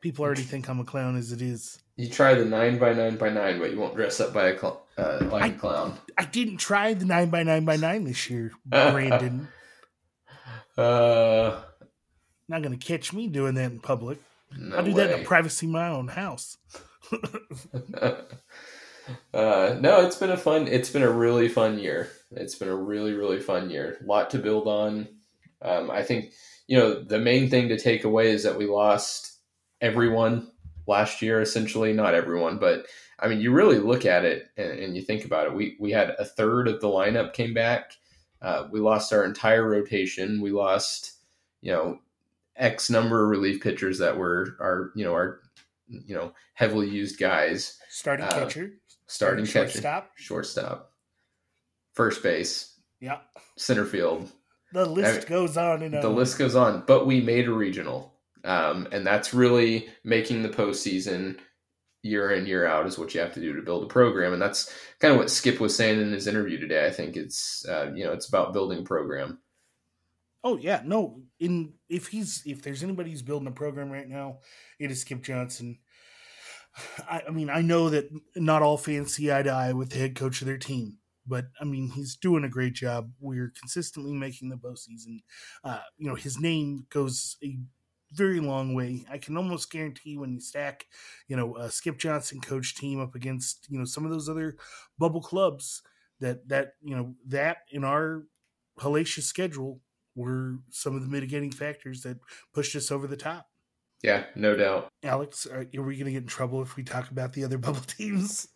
People already think I'm a clown as it is. You try the nine by nine by nine, but you won't dress up by a cl- uh, like I, a clown. I didn't try the nine by nine by nine this year, Brandon. *laughs* uh, not gonna catch me doing that in public. No I'll do way. that in the privacy of my own house. Uh, no, it's been a fun. It's been a really fun year. It's been a really really fun year. A lot to build on. Um, I think you know the main thing to take away is that we lost everyone last year, essentially. Not everyone, but I mean, you really look at it and, and you think about it. We we had a third of the lineup came back. Uh, we lost our entire rotation. We lost, you know, X number of relief pitchers that were our, you know, our, you know, heavily used guys. Starting uh, catcher. Starting catcher. Shortstop. Shortstop. First base. Yeah. Center field. The list I mean, goes on and on. The list goes on, but we made a regional. Um, and that's really making the postseason year in year out is what you have to do to build a program, and that's kind of what Skip was saying in his interview today. I think it's uh, you know it's about building program. Oh yeah, no. In if he's if there's anybody who's building a program right now, it is Skip Johnson. I, I mean, I know that not all fans see eye to eye with the head coach of their team, but I mean, he's doing a great job. We're consistently making the postseason. Uh, you know, his name goes a very long way. I can almost guarantee when you stack, you know, Skip Johnson coach team up against, you know, some of those other bubble clubs that that, you know, that in our hellacious schedule were some of the mitigating factors that pushed us over the top. Yeah, no doubt. Alex, are, are we going to get in trouble if we talk about the other *laughs* bubble teams?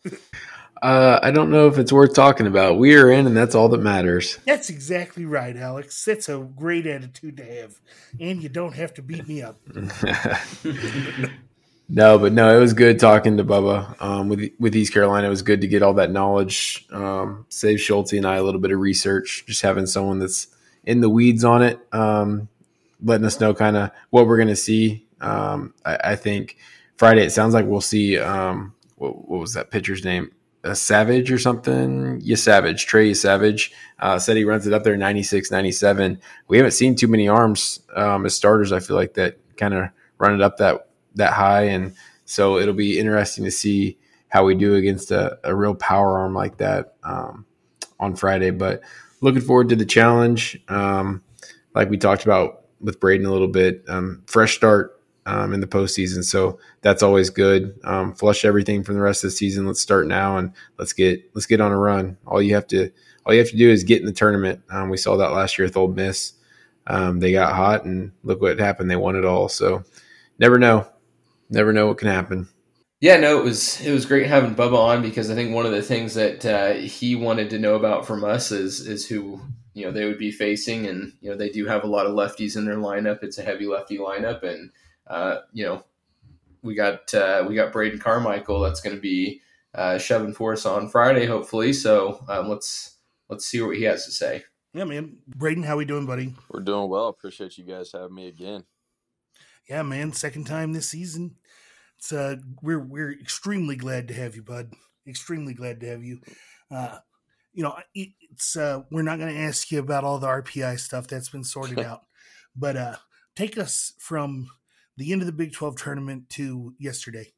Uh, I don't know if it's worth talking about. We are in, and that's all that matters. That's exactly right, Alex. That's a great attitude to have, and you don't have to beat me up. *laughs* no, but no, it was good talking to Bubba um, with with East Carolina. It was good to get all that knowledge. Um, save Schulte and I a little bit of research. Just having someone that's in the weeds on it, um, letting us know kind of what we're going to see. Um, I, I, think Friday. It sounds like we'll see. Um, what, what was that pitcher's name? a Savage or something. Yeah, Savage, Trey Savage uh, said he runs it up there 96, 97. We haven't seen too many arms um, as starters. I feel like that kind of run it up that that high, and so it'll be interesting to see how we do against a, a real power arm like that um, on Friday. But looking forward to the challenge. Um, like we talked about with Braden a little bit, um, fresh start um, in the postseason. So that's always good. Um, flush everything from the rest of the season. Let's start now and let's get let's get on a run. All you have to all you have to do is get in the tournament. Um, we saw that last year with Ole Miss. Um, they got hot and look what happened. They won it all. So never know, never know what can happen. Yeah, no, it was it was great having Bubba on because I think one of the things that uh, he wanted to know about from us is is who you know they would be facing, and you know they do have a lot of lefties in their lineup. It's a heavy lefty lineup, and uh, you know, we got uh, we got Braden Carmichael that's going to be uh, shoving for us on Friday, hopefully. So um, let's let's see what he has to say. Yeah, man, Braden, how we doing, buddy? We're doing well. Appreciate you guys having me again. Yeah, man, second time this season. It's uh, we're we're extremely glad to have you, bud. Extremely glad to have you. Uh, you know, it's uh, we're not going to ask you about all the RPI stuff that's been sorted *laughs* out, but uh, take us from the end of the Big 12 tournament to yesterday?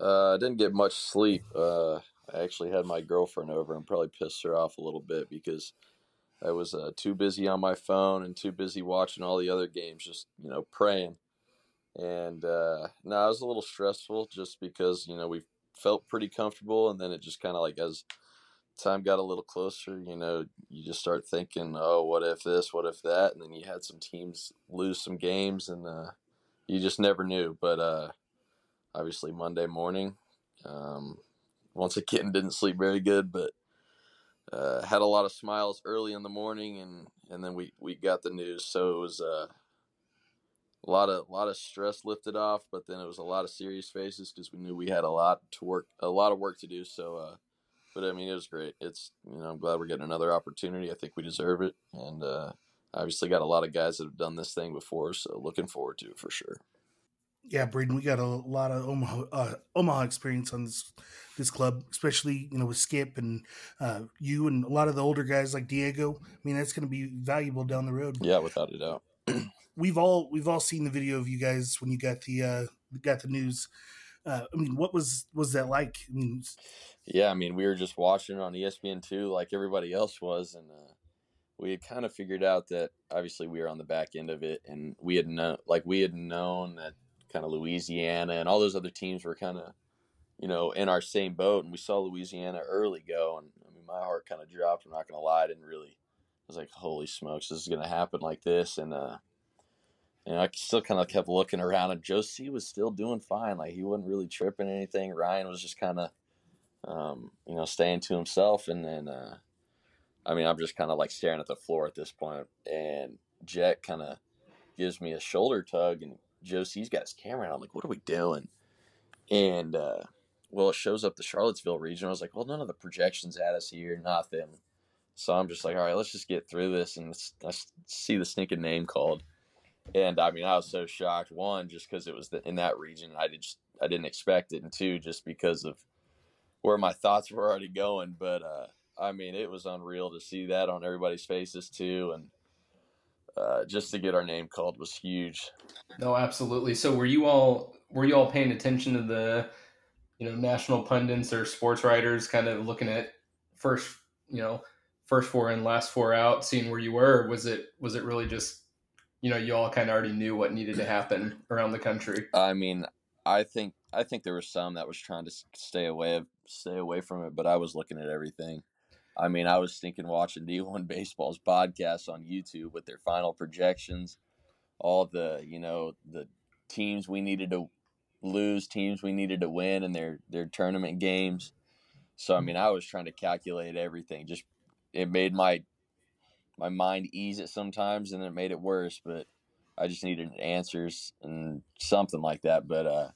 Uh, I didn't get much sleep. Uh, I actually had my girlfriend over and probably pissed her off a little bit because I was uh, too busy on my phone and too busy watching all the other games, just you know, praying. And uh, no, it was a little stressful just because you know we felt pretty comfortable, and then it just kind of like as time got a little closer, you know, you just start thinking, oh, what if this, what if that, and then you had some teams lose some games, and uh, you just never knew. But uh, obviously Monday morning, um, once again *laughs* didn't sleep very good, but uh, had a lot of smiles early in the morning, and and then we we got the news, so it was uh, a lot of a lot of stress lifted off, but then it was a lot of serious faces because we knew we had a lot to work, a lot of work to do. So, uh, but I mean, it was great. It's you know, I'm glad we're getting another opportunity. I think we deserve it, and uh, obviously got a lot of guys that have done this thing before, so looking forward to it for sure. Yeah, Braden, we got a lot of Omaha uh, Omaha experience on this this club, especially you know with Skip and uh, you and a lot of the older guys like Diego. I mean, that's going to be valuable down the road. Yeah, without a doubt. *clears throat* we've all we've all seen the video of you guys when you got the uh, got the news. Uh, I mean, what was was that like? I mean, yeah, I mean, we were just watching it on ESPN two, like everybody else was, and uh, we had kind of figured out that obviously we were on the back end of it, and we had known, like we had known that kind of Louisiana and all those other teams were kind of, you know, in our same boat, and we saw Louisiana early go, and I mean, my heart kind of dropped. I'm not gonna lie, I didn't really. I was like, holy smokes, this is gonna happen like this, and uh, you know, I still kind of kept looking around, and Josie was still doing fine. Like he wasn't really tripping anything. Ryan was just kind of, um, you know, staying to himself, and then. Uh, I mean, I'm just kind of like staring at the floor at this point. and Jet kind of gives me a shoulder tug, and Josie's got his camera, and I'm like, "What are we doing?" And uh, well, it shows up the Charlottesville region. I was like, "Well, none of the projections at us here, nothing." So I'm just like, "All right, let's just get through this and let's see the sneaking name called." And I mean, I was so shocked. One, just because it was the, in that region, I did just, I didn't expect it, and two, just because of where my thoughts were already going. But uh, I mean, it was unreal to see that on everybody's faces too, and uh, just to get our name called was huge. No, absolutely. So, were you all were you all paying attention to the, you know, national pundits or sports writers, kind of looking at first, you know, first four in, last four out, seeing where you were? was it was it really just, you know, you all kind of already knew what needed to happen around the country? I mean, I think I think there was some that was trying to stay away of stay away from it, but I was looking at everything. I mean, I was thinking watching D1 *laughs* Baseball's podcast on YouTube with their final projections, all the, you know, the teams we needed to lose, teams we needed to win in their their tournament games. So I mean, I was trying to calculate everything. Just it made my my mind ease it sometimes and it made it worse, but I just needed answers and something like that. But uh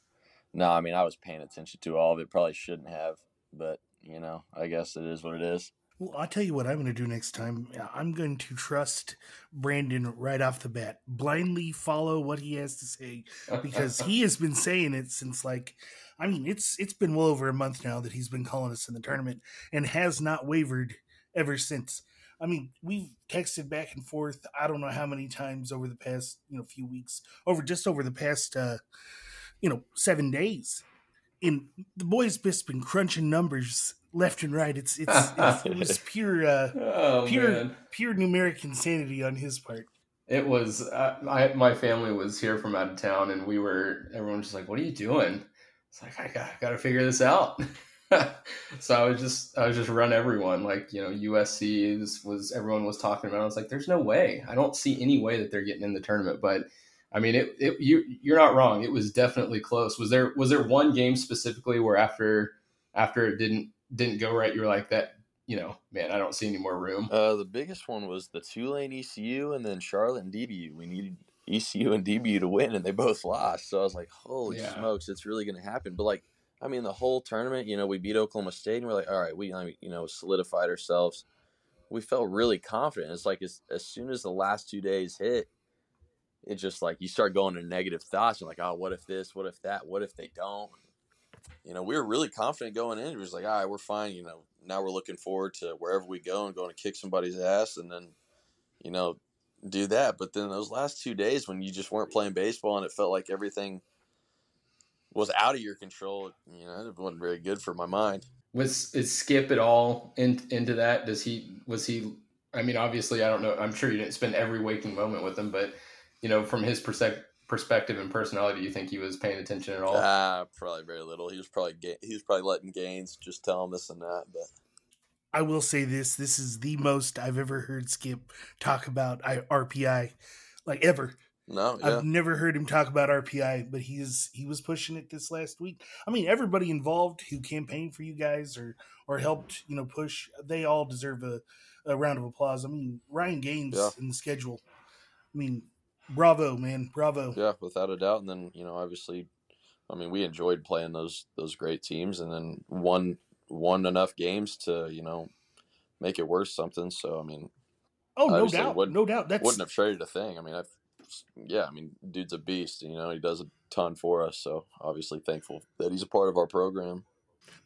no, I mean I was paying attention to all of it. Probably shouldn't have, but you know, I guess it is what it is. Well, I'll tell you what I'm going to do next time. I'm going to trust Brandon right off the bat. Blindly follow what he has to say because he has been *laughs* saying it since like I mean, it's it's been well over a month now that he's been calling us in the tournament and has not wavered ever since. I mean, we've texted back and forth. I don't know how many times over the past you know few weeks, over just over the past uh, you know seven days. And the boys just been crunching numbers left and right. It's it's, it's *laughs* it was pure uh, oh, pure man. pure numeric insanity on his part. It was uh, I, my family was here from out of town, and we were everyone was just like, "What are you doing?" It's like I got got to figure this out. *laughs* *laughs* so I was just I was just run everyone like you know USC was, was everyone was talking about. I was like, "There's no way. I don't see any way that they're getting in the tournament." But I mean, it, it you you're not wrong. It was definitely close. Was there was there one game specifically where after after it didn't didn't go right, you were like that you know, man, I don't see any more room. Uh, the biggest one was the Tulane ECU and then Charlotte and DBU. We needed ECU and DBU to win, and they both lost. So I was like, holy Yeah. smokes, it's really going to happen. But like, I mean, the whole tournament, you know, we beat Oklahoma State, and we're like, all right, we, you know, solidified ourselves. We felt really confident. It's like as, as soon as the last two days hit, it just like you start going to negative thoughts. You're like, oh, what if this? What if that? What if they don't? You know, we were really confident going in. It was like, all right, we're fine. You know, now we're looking forward to wherever we go and going to kick somebody's ass, and then, you know, do that. But then those last two days when you just weren't playing baseball and it felt like everything was out of your control, you know, it wasn't very good for my mind. Was is Skip at all in, into that? Does he was he? I mean, obviously, I don't know. I'm sure you didn't spend every waking moment with him, but you know, from his perspective perspective and personality, do you think he was paying attention at all? Ah, probably very little. He was probably ga- he was probably letting Gaines just tell him this and that. But I will say this: this is the most I've ever heard Skip talk about I- RPI, like ever. No, yeah, I've never heard him talk about RPI, but he's he was pushing it this last week. I mean, everybody involved who campaigned for you guys or or helped you know push, they all deserve a, a round of applause. I mean, Ryan Gaines Yeah. in the schedule. I mean, bravo, man, bravo. yeah, without a doubt. And then you know, obviously, I mean, we enjoyed playing those those great teams, and then won won enough games to you know make it worth something. So I mean, Oh, no doubt, no doubt. That's wouldn't have traded a thing. I mean, I've, yeah, I mean, dude's a beast. You know, he does a ton for us. So obviously thankful that he's a part of our program.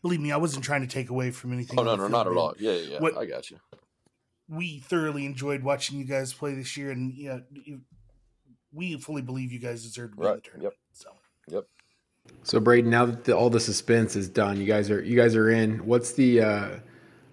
believe me, I wasn't trying to take away from anything. Oh no, no, field, not at all. Yeah, yeah, yeah. What- I got you. we thoroughly enjoyed watching you guys play this year, and yeah, you- we fully believe you guys deserve to be in the Right, tournament. So Yep. So Braden, now that the, all the suspense is done, you guys are you guys are in. What's the uh,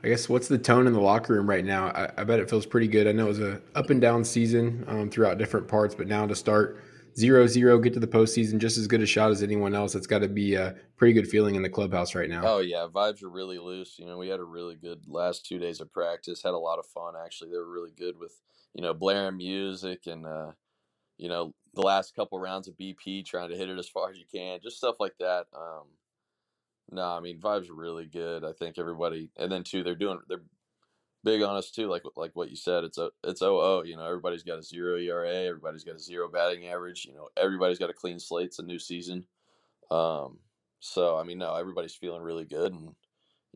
I guess what's the tone in the locker room right now? I, I bet it feels pretty good. I know it was a up and down season um, throughout different parts, but now to start zero zero, get to the postseason, just as good a shot as anyone else. It's got to be a pretty good feeling in the clubhouse right now. Oh yeah, vibes are really loose. You know, we had a really good last two days of practice. Had a lot of fun actually. They were really good with you know blaring music and uh, you know the last couple rounds of BP trying to hit it as far as you can, just stuff like that. Um, no, I mean vibes are really good. I think everybody, and then too, they're doing they're big on us too. Like like what you said, it's a it's OO. You know, everybody's got a zero ERA. Everybody's got a zero batting average. You know, everybody's got a clean slate. It's a new season. Um, so I mean, no, everybody's feeling really good, and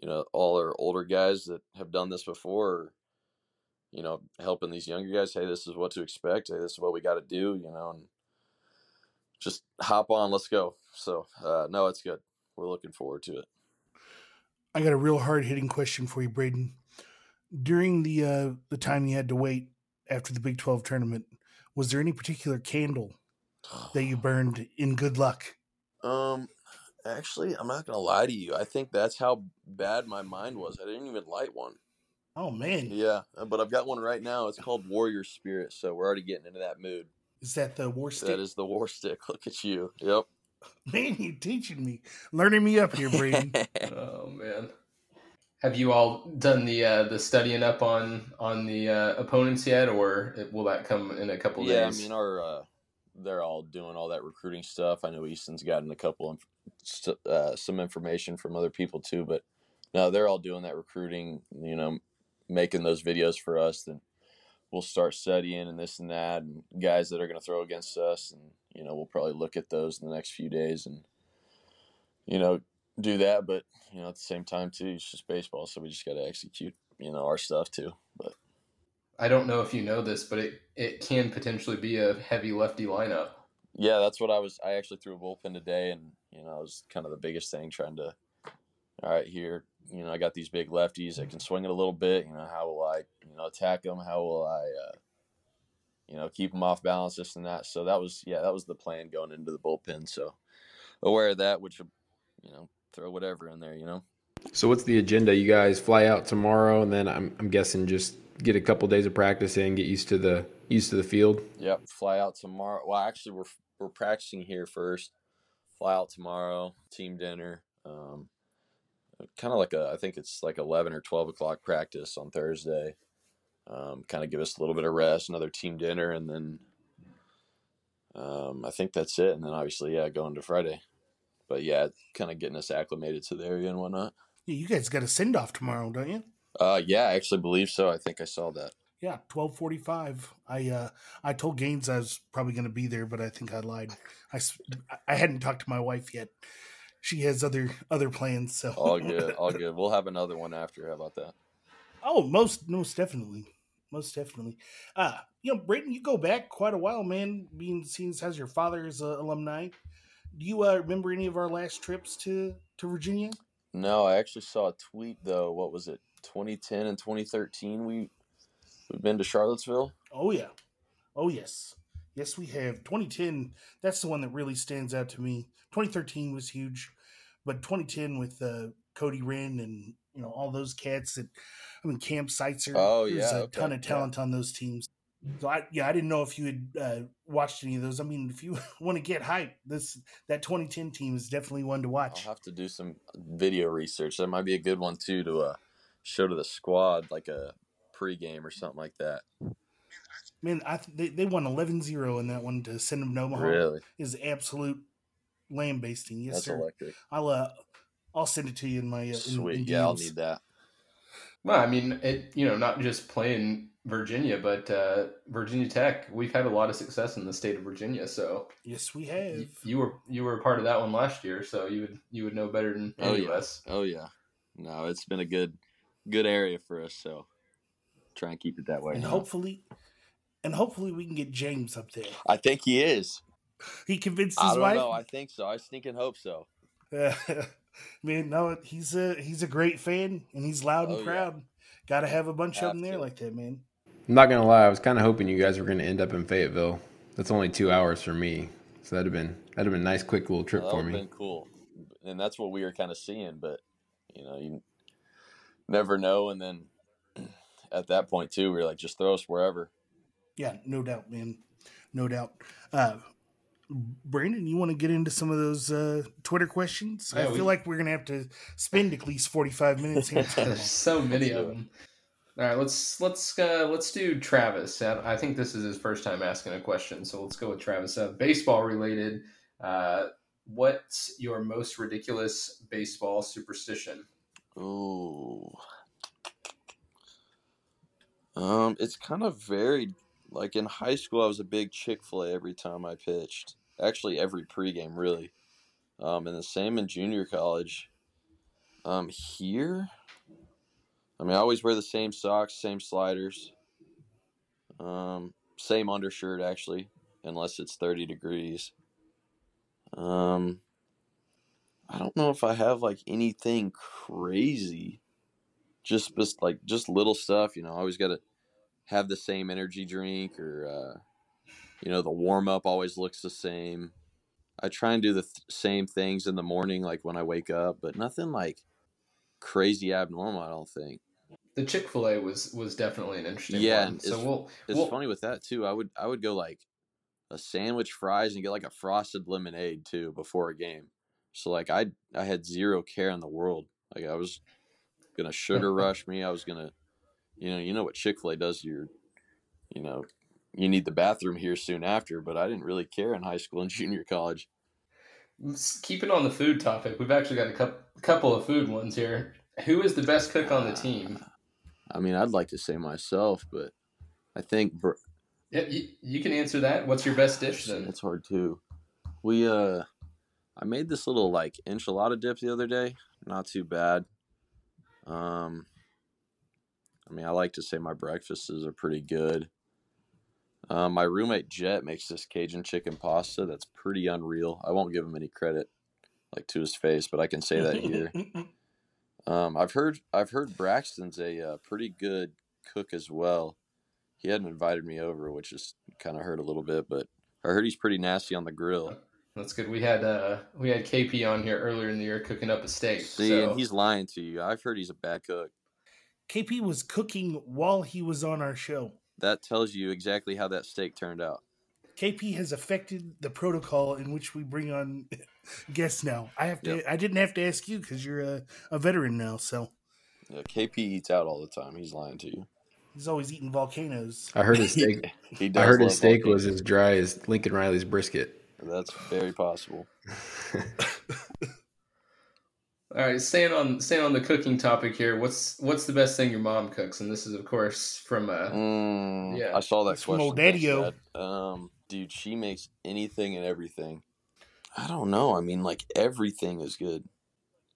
you know, all our older guys that have done this before, are, you know, helping these younger guys. Hey, this is what to expect. Hey, this is what we got to do. You know, and just hop on. Let's go. So uh, no, it's good. We're looking forward to it. I got a real hard hitting question for you, Braden. During the uh, the time you had to wait after the Big Twelve tournament, was there any particular candle that you *sighs* burned in good luck? Um, actually, I'm not gonna lie to you. I think that's how bad my mind was. I didn't even light one. Oh man, Yeah, uh, but I've got one right now. It's called Warrior Spirit, so we're already getting into that mood. is that the war stick? That is the War Stick. *laughs* Look at you. Yep. *laughs* Man, you teaching me, learning me up here, Braden. *laughs* Oh man. Have you all done the uh, the studying up on on the uh, opponents yet, or will that come in a couple yeah, days? Yeah, I mean, our uh, they're all doing all that recruiting stuff. I know Easton's gotten a couple of uh, some information from other people too, but no, they're all doing that recruiting. You know, making those videos for us. Then we'll start studying and this and that, and guys that are going to throw against us, and you know, we'll probably look at those in the next few days, and you know, do that. But you know, at the same time too, it's just baseball, so we just got to execute, you know, our stuff too. But I don't know if you know this, but it it can potentially be a heavy lefty lineup. Yeah, that's what I was. I actually threw a bullpen today, and you know, it was kind of the biggest thing trying to. All right, here, you know, I got these big lefties. I can swing it a little bit. You know, how will I, you know, attack them? How will I, uh, you know, keep them off balance, this and that. So that was, yeah, that was the plan going into the bullpen. So aware of that, which, you know, throw whatever in there, you know. So what's the agenda? You guys fly out tomorrow, and then I'm, I'm guessing just get a couple days of practice in, get used to the used to the field. Yep, fly out tomorrow. Well, actually, we're we're practicing here first. Fly out tomorrow, team dinner. Um, kind of like a, I think it's like eleven or twelve o'clock practice on Thursday. Um, kind of give us a little bit of rest, another team dinner, and then um, I think that's it. And then obviously, yeah, going to Friday. But yeah, kind of getting us acclimated to the area and whatnot. Yeah, you guys got a send off tomorrow, don't you? Uh, yeah, I actually believe so. I think I saw that. Yeah, twelve forty five. I uh, I told Gaines I was probably going to be there, but I think I lied. I, I hadn't talked to my wife yet. She has other other plans. So all good, all *laughs* good. We'll have another one after. How about that? Oh, most most definitely, most definitely. Uh, you know, Braden, you go back quite a while, man. Being seen as your father is an alumni. Do you uh, remember any of our last trips to to Virginia? No, I actually saw a tweet though. What was it? 2010 and 2013. We we've been to Charlottesville. Oh yeah, oh yes, yes we have. 2010. That's the one that really stands out to me. 2013 was huge, but 2010 with uh, Cody Wren and you know all those cats that I mean Cam Seitzer. Oh there's yeah, a okay. ton of talent yeah. on those teams. So I yeah I didn't know if you had uh, watched any of those. I mean, if you *laughs* want to get hype, this that 2010 team is definitely one to watch. I'll have to do some video research. That might be a good one too to uh, show to the squad, like a pregame or something like that. Man, I th- they, they won 11-0 in that one to send them to Omaha. Really, is absolute lamb basting. Yes, that's sir. electric. I'll uh, I'll send it to you in my uh, in, Sweet, in yeah, I'll need that. Well, I mean, it you know not just playing Virginia, but uh, Virginia Tech. We've had a lot of success in the state of Virginia, so Yes, we have. you, you were you were a part of that one last year, so you would you would know better than Oh any yeah, of us. oh yeah. No, it's been a good, good area for us. So try and keep it that way. and now. hopefully, and hopefully we can get James up there. I think he is. He convinced his I his don't wife. know. I think so. I stinking hope so. *laughs* Man, no, he's a he's a great fan, and he's loud and Oh, yeah. proud. Got to have a bunch Have of them there to. like that, man. I'm not gonna lie, I was kind of hoping you guys were gonna end up in Fayetteville. That's only two hours for me, so that'd have been that'd have been a nice, quick little trip that for me. been cool, and that's what we were kind of seeing. But you know, you never know. And then *clears throat* at that point too, we were like, just throw us wherever. Yeah, no doubt, man, no doubt. Uh, Brandon, you want to get into some of those uh, Twitter questions? I feel we- like we're gonna have to spend at least forty five minutes here. *laughs* So many of them. All right, let's let's uh, let's do Travis. I I think this is his first time asking a question, so let's go with Travis. Uh, baseball related. Uh, what's your most ridiculous baseball superstition? Ooh. Um, it's kind of varied. Like in high school, I was a big Chick Fil A every time I pitched. Actually, every pregame, really. Um, and the same in junior college. Um, here, I mean, I always wear the same socks, same sliders, um, same undershirt actually, unless it's thirty degrees. Um, I don't know if I have like anything crazy. Just just like just little stuff, you know. I always got to have the same energy drink or uh you know, the warm up always looks the same. I try and do the th- same things in the morning like when I wake up, but nothing like crazy abnormal, I don't think. The Chick Fil A was was definitely an interesting Yeah, one. So we'll It's we'll, funny with that too. I would I would go like a sandwich, fries, and get like a frosted lemonade too before a game. So like I I had zero care in the world. Like I was gonna *laughs* sugar rush me. I was gonna, you know, you know what Chick Fil A does. to Your, you know, you need the bathroom here soon after. But I didn't really care in high school and *laughs* junior college. Keeping on the food topic, we've actually got a couple couple of food ones here. Who is the best cook on the team? I mean, I'd like to say myself, but I think Br- Yeah, you, you can answer that. What's your best dish then? It's hard too. We uh I made this little like enchilada dip the other day. Not too bad. Um I mean, I like to say my breakfasts are pretty good. Um, my roommate Jet makes this Cajun chicken pasta that's pretty unreal. I won't give him any credit, like to his face, but I can say that here. *laughs* Um, I've heard I've heard Braxton's a uh, pretty good cook as well. He hadn't invited me over, which is kind of hurt a little bit, but I heard he's pretty nasty on the grill. That's good. We had uh we had KP on here earlier in the year cooking up a steak. See, so and he's lying to you. I've heard he's a bad cook. KP was cooking while he was on our show. That tells you exactly how that steak turned out. KP has affected the protocol in which we bring on *laughs* guests now. I have to. Yep. I didn't have to ask you because you're a, a veteran now. So Yeah, KP eats out all the time. He's lying to you. he's always eating volcanoes. I heard his *laughs* steak. He does. I heard his steak volcanoes. was as dry as Lincoln Riley's brisket. That's very possible. *laughs* all right, staying on staying on the cooking topic here. What's what's the best thing your mom cooks? And this is of course from uh Mm, Yeah. I saw that It's from question. old Daddy-O. Um, dude, she makes anything and everything. I don't know. I mean, like everything is good.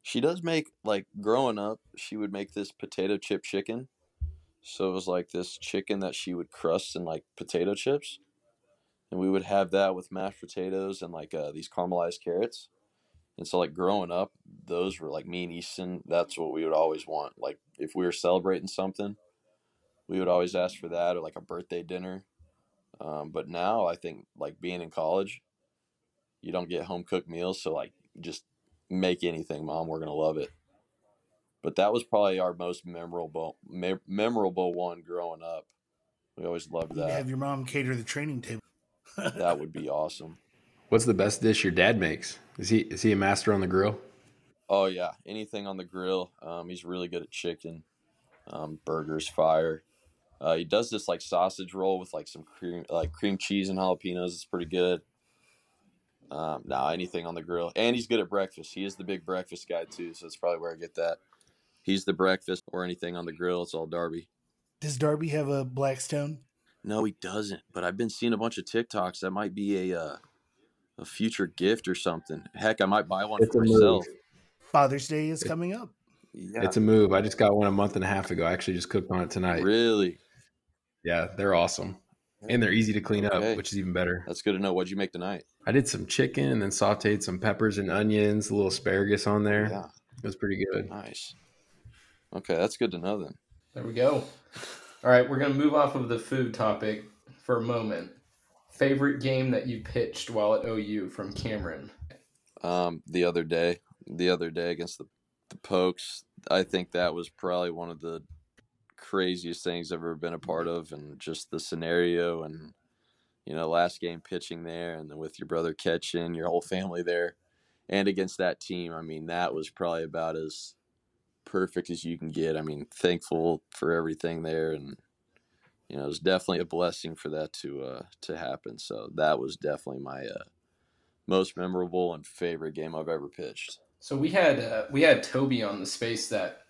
She does make like growing up, she would make this potato chip chicken. So it was like this chicken that she would crust in like potato chips, and we would have that with mashed potatoes and like uh, these caramelized carrots. And so, like growing up, those were like me and Easton. That's what we would always want. Like if we were celebrating something, we would always ask for that or like a birthday dinner. Um, but now I think like being in college, you don't get home cooked meals, so like just make anything, mom. We're gonna love it. But that was probably our most memorable me- memorable one growing up. We always loved You that. have your mom cater the training table. That would be awesome. What's the best dish your dad makes? Is he is he a master on the grill? Oh yeah, anything on the grill. Um, he's really good at chicken, um, burgers, fire. Uh, he does this like sausage roll with like some cream, like cream cheese and jalapenos. It's pretty good. Um, now anything on the grill, and he's good at breakfast. He is the big breakfast guy too, so that's probably where I get that. He's the breakfast or anything on the grill. It's all Darby. Does Darby have a Blackstone? No, he doesn't. But I've been seeing a bunch of TikToks. That might be a uh, a future gift or something. Heck, I might buy one It's for a move. myself. Father's Day is coming up. Yeah, It's a move. I just got one a month and a half ago. I actually just cooked on it tonight. really. Yeah, they're awesome. And they're easy to clean Okay. up, which is even better. That's good to know. What'd you make tonight? I did some chicken and then sauteed some peppers and onions, a little asparagus on there. Yeah, It was pretty good. nice. Okay, that's good to know then. There we go. All right, we're going to move off of the food topic for a moment. Favorite game that you pitched while at OU from Cameron? Um, the other day, the other day against the the Pokes, I think that was probably one of the craziest things I've ever been a part of, and just the scenario and you know last game pitching there, and then with your brother catching, your whole family there, and against that team. I mean, that was probably about as perfect as you can get. I mean, thankful for everything there, and you know, it was definitely a blessing for that to uh, to happen. So that was definitely my uh, most memorable and favorite game I've ever pitched. So we had uh, we had Toby on the space that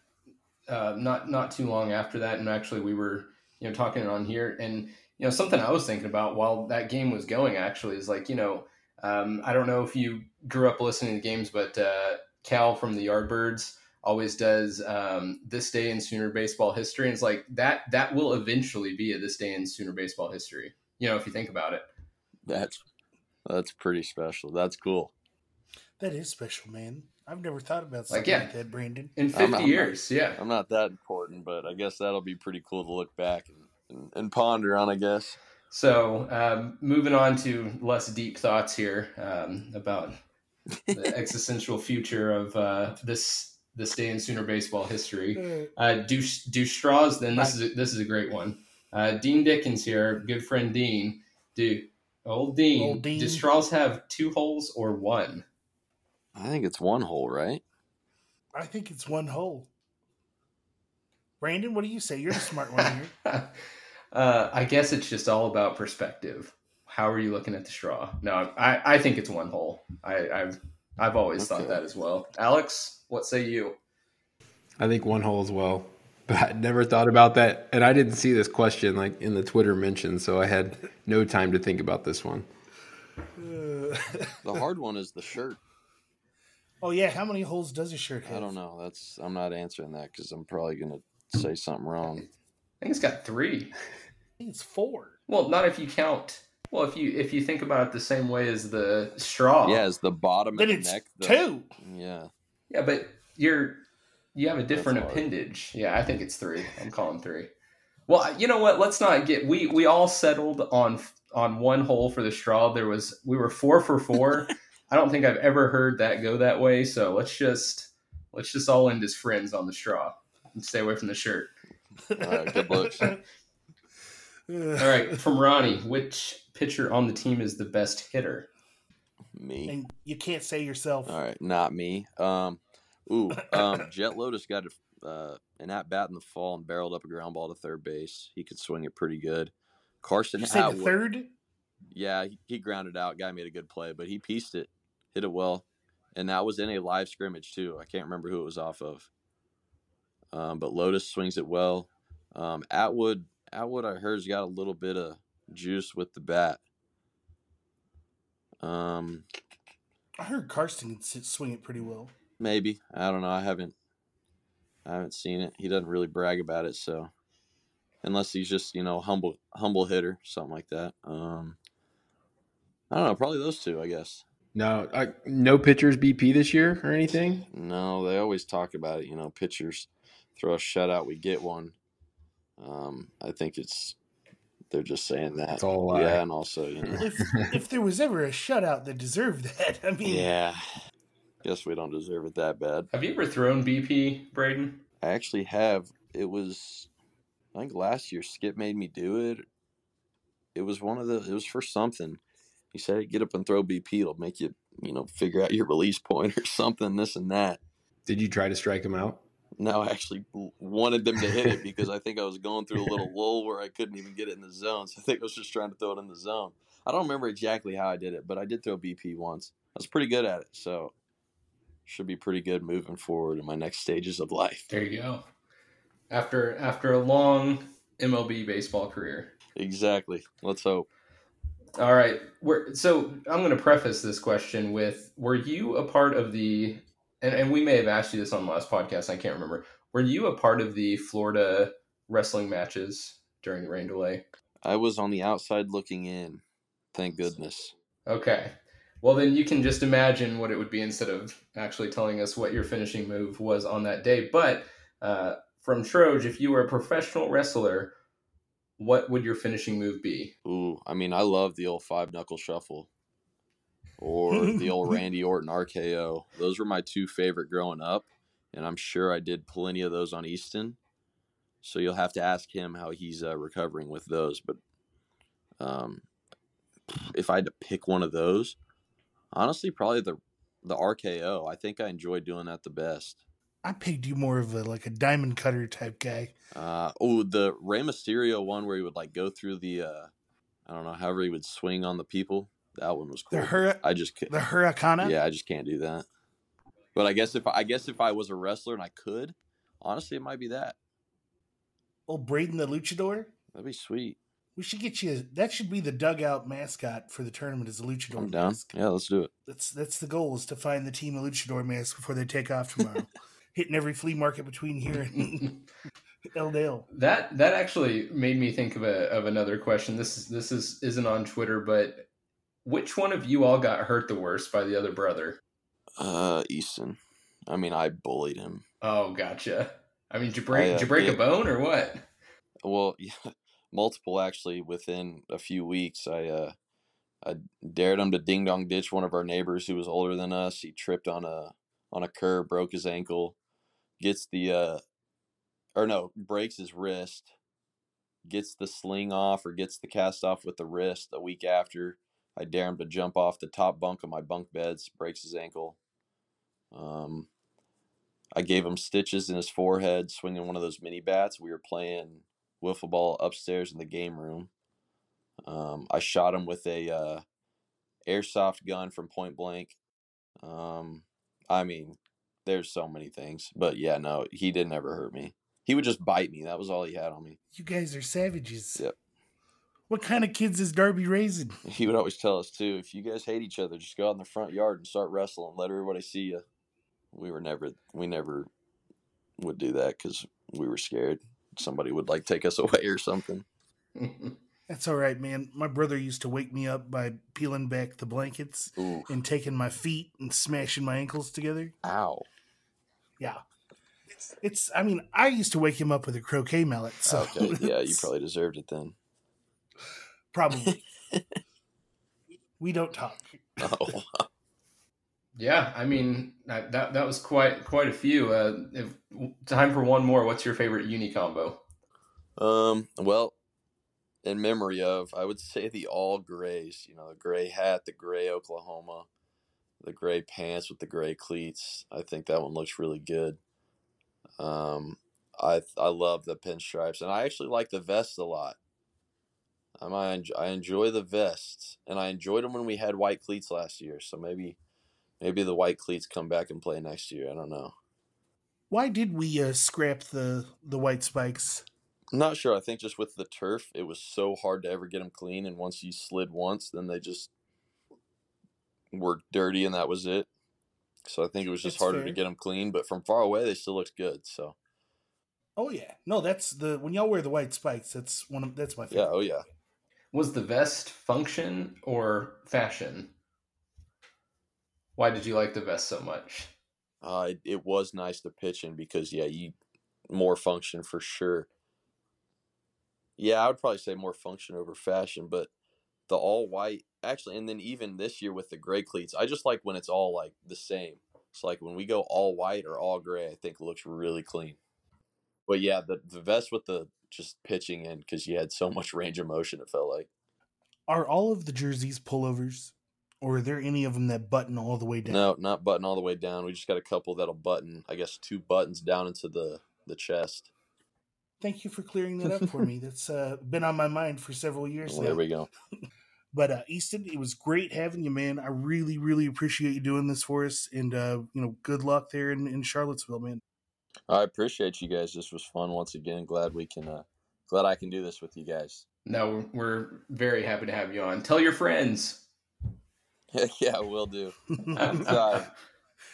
uh, not not too long after that, and actually we were you know talking on here, and you know something I was thinking about while that game was going actually is like you know um, I don't know if you grew up listening to games, but uh, Cal from the Yardbirds always does um, this day in Sooner baseball history, and it's like that that will eventually be a this day in Sooner baseball history. You know if you think about it. That's that's pretty special. That's cool. That is special, man. I've never thought about Like, something yeah. like that, Brandon. In I'm 50 not- years, yeah. I'm not that important, but I guess that'll be pretty cool to look back and, and, and ponder on. I guess. So, um, moving on to less deep thoughts here um, about the *laughs* existential future of uh, this this day in Sooner baseball history. Uh, do do straws? Then this is a, this is a great one. Uh, Dean Dickens here, good friend Dean. Do old Dean? Old Dean. Do straws have two holes or one? I think it's one hole, right? I think it's one hole. Brandon, what do you say? You're the smart one here. *laughs* uh, I guess it's just all about perspective. How are you looking at the straw? No, I, I think it's one hole. I, I've I've always Okay. thought that as well. Alex, what say you? I think one hole as well. *laughs* But I never thought about that. And I didn't see this question like in the Twitter mention, so I had no time to think about this one. *laughs* The hard one is the shirt. oh yeah, how many holes does a shirt have? I don't know. That's I'm not answering that because I'm probably gonna say something wrong. I think it's got three. I think it's four. Well, not if you count. Well, if you if you think about it the same way as the straw. Yeah, as the bottom Then of the it's neck. The, two. Yeah. Yeah, but you're you have a different hard. appendage. Yeah, I think it's three. I'm calling three. Well, you know what? Let's not get we we all settled on on one hole for the straw. There was we were four for four. *laughs* I don't think I've ever heard that go that way. So let's just let's just all end as friends on the straw and stay away from the shirt. All right, good looks. *laughs* All right, from Ronnie, which pitcher on the team is the best hitter? Me. and you can't say yourself. All right, not me. Um, ooh, um, *coughs* Jet Lotus got a, uh, an at bat in the fall and barreled up a ground ball to third base. He could swing it pretty good. Carson Did you say the Atwood, third? yeah, he, he grounded out. Guy made a good play, but he pieced it, hit it well, and that was in a live scrimmage too. I can't remember who it was off of. Um, but Lotus swings it well. Um, Atwood, Atwood, I heard's got a little bit of juice with the bat. Um, I heard Karsten can swing it pretty well. Maybe I don't know. I haven't, I haven't seen it. He doesn't really brag about it, so unless he's just you know humble, humble hitter, something like that. Um, I don't know. Probably those two, I guess. No, I, no pitchers BP this year or anything. No, they always talk about it. You know, pitchers throw a shutout, we get one. Um, I think it's they're just saying that. It's all a lie. Yeah, and also you know, If if there was ever a shutout that deserved that, I mean, yeah. Guess we don't deserve it that bad. Have you ever thrown BP, Braden? I actually have. It was, I think last year Skip made me do it. It was one of the. It was for something. He said, "Get up and throw BP. It'll make you, you know, figure out your release point *laughs* or something. This and that." Did you try to strike him out? No, I actually wanted them to hit it because *laughs* I think I was going through a little lull where I couldn't even get it in the zone. So I think I was just trying to throw it in the zone. I don't remember exactly how I did it, but I did throw BP once. I was pretty good at it, so should be pretty good moving forward in my next stages of life. There you go. After after a long MLB baseball career. Exactly. Let's hope. All right. We're, so I'm going to preface this question with Were you a part of the, and, and we may have asked you this on the last podcast, I can't remember. Were you a part of the Florida wrestling matches during the rain delay? I was on the outside looking in. Thank goodness. Okay. Well, then you can just imagine what it would be instead of actually telling us what your finishing move was on that day. But uh, from Troj, if you were a professional wrestler, what would your finishing move be? Ooh, I mean, I love the old five knuckle shuffle or the old *laughs* Randy Orton RKO. Those were my two favorite growing up, and I'm sure I did plenty of those on Easton. So you'll have to ask him how he's uh, recovering with those. But um, if I had to pick one of those, honestly, probably the the RKO. I think I enjoyed doing that the best. I picked you more of a like a diamond cutter type guy. Uh, oh, the Rey Mysterio one where he would like go through the, uh, I don't know, however he would swing on the people. That one was cool. The hur- I just ca- the Hurricane. yeah, I just can't do that. But I guess if I guess if I was a wrestler and I could, honestly, it might be that. Old Braden the Luchador. That'd be sweet. We should get you. That should be the dugout mascot for the tournament. Is a Luchador I'm down. mask. Yeah, let's do it. That's that's the goal is to find the team a Luchador mask before they take off tomorrow. *laughs* Hitting every flea market between here and *laughs* El Dale. That that actually made me think of a of another question. This is this is isn't on Twitter, but which one of you all got hurt the worst by the other brother? Uh, Easton. I mean, I bullied him. Oh, gotcha. I mean, did you break, I, uh, did you break a bone or what? Well, *laughs* yeah, multiple actually within a few weeks. I uh, I dared him to ding dong ditch one of our neighbors who was older than us. He tripped on a on a curb, broke his ankle, gets the uh, or no, breaks his wrist, gets the sling off or gets the cast off with the wrist. A week after, I dare him to jump off the top bunk of my bunk beds, breaks his ankle. Um, I gave him stitches in his forehead swinging one of those mini bats. We were playing wiffle ball upstairs in the game room. Um, I shot him with a uh, airsoft gun from point blank. Um, I mean, there's so many things, but yeah, no, he didn't ever hurt me. He would just bite me. That was all he had on me. You guys are savages. Yep. What kind of kids is Darby raising? *laughs* He would always tell us too, if you guys hate each other, just go out in the front yard and start wrestling. Let everybody see you. We were never, we never would do that because we were scared somebody would like take us *laughs* away or something. *laughs* That's all right, man. My brother used to wake me up by peeling back the blankets Ooh, and taking my feet and smashing my ankles together. ow. Yeah. It's, it's I mean, I used to wake him up with a croquet mallet. So Okay, yeah, you probably deserved it then. Probably. *laughs* we don't talk. Oh, Yeah, I mean that that, that was quite quite a few. Uh, if time for one more, what's your favorite uni combo? um, well, in memory of, I would say the all grays. You know, the gray hat, the gray Oklahoma, the gray pants with the gray cleats. I think that one looks really good. Um, I I love the pinstripes, and I actually like the vest a lot. Um, I enjoy, I enjoy the vests, and I enjoyed them when we had white cleats last year. So maybe maybe the white cleats come back and play next year. I don't know. Why did we uh, scrap the the white spikes? I'm not sure. I think just with the turf, it was so hard to ever get them clean, and once you slid once, then they just were dirty, and that was it. So I think it was just That's harder fair. to get them clean. But from far away, they still looked good. So Oh yeah, no, that's the when y'all wear the white spikes. That's one of that's my favorite. yeah, oh yeah. Was the vest function or fashion? Why did you like the vest so much? Uh, it, it was nice to pitch in because yeah, you more function for sure. Yeah, I would probably say more function over fashion, but the all white actually, and then even this year with the gray cleats, I just like when it's all like the same. It's like when we go all white or all gray, I think it looks really clean. But yeah, the the vest with the just pitching in because you had so much range of motion. It felt like Are all of the jerseys pullovers, or are there any of them that button all the way down? no, not button all the way down. We just got a couple that'll button. I guess two buttons down into the the chest. Thank you for clearing that up for me. That's uh, been on my mind for several years Well, now. there we go. *laughs* But uh, Easton, it was great having you, man. I really, really appreciate you doing this for us, and uh, you know, good luck there in, in Charlottesville, man. I appreciate you guys. This was fun once again. Glad we can. Uh, glad I can do this with you guys. No, we're very happy to have you on. Tell your friends. *laughs* yeah, we'll do. *laughs*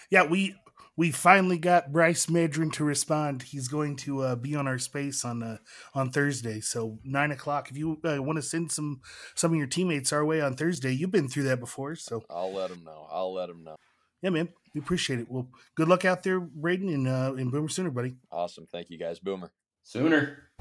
Yeah, we we finally got Bryce Madron to respond. He's going to uh, be on our space on uh, on Thursday, so nine o'clock. If you uh, want to send some some of your teammates our way on Thursday, you've been through that before, so I'll let them know. I'll let them know. yeah, man, we appreciate it. Well, good luck out there, Braden, and uh, and Boomer Sooner, buddy. Awesome. Thank you guys. Boomer. Sooner.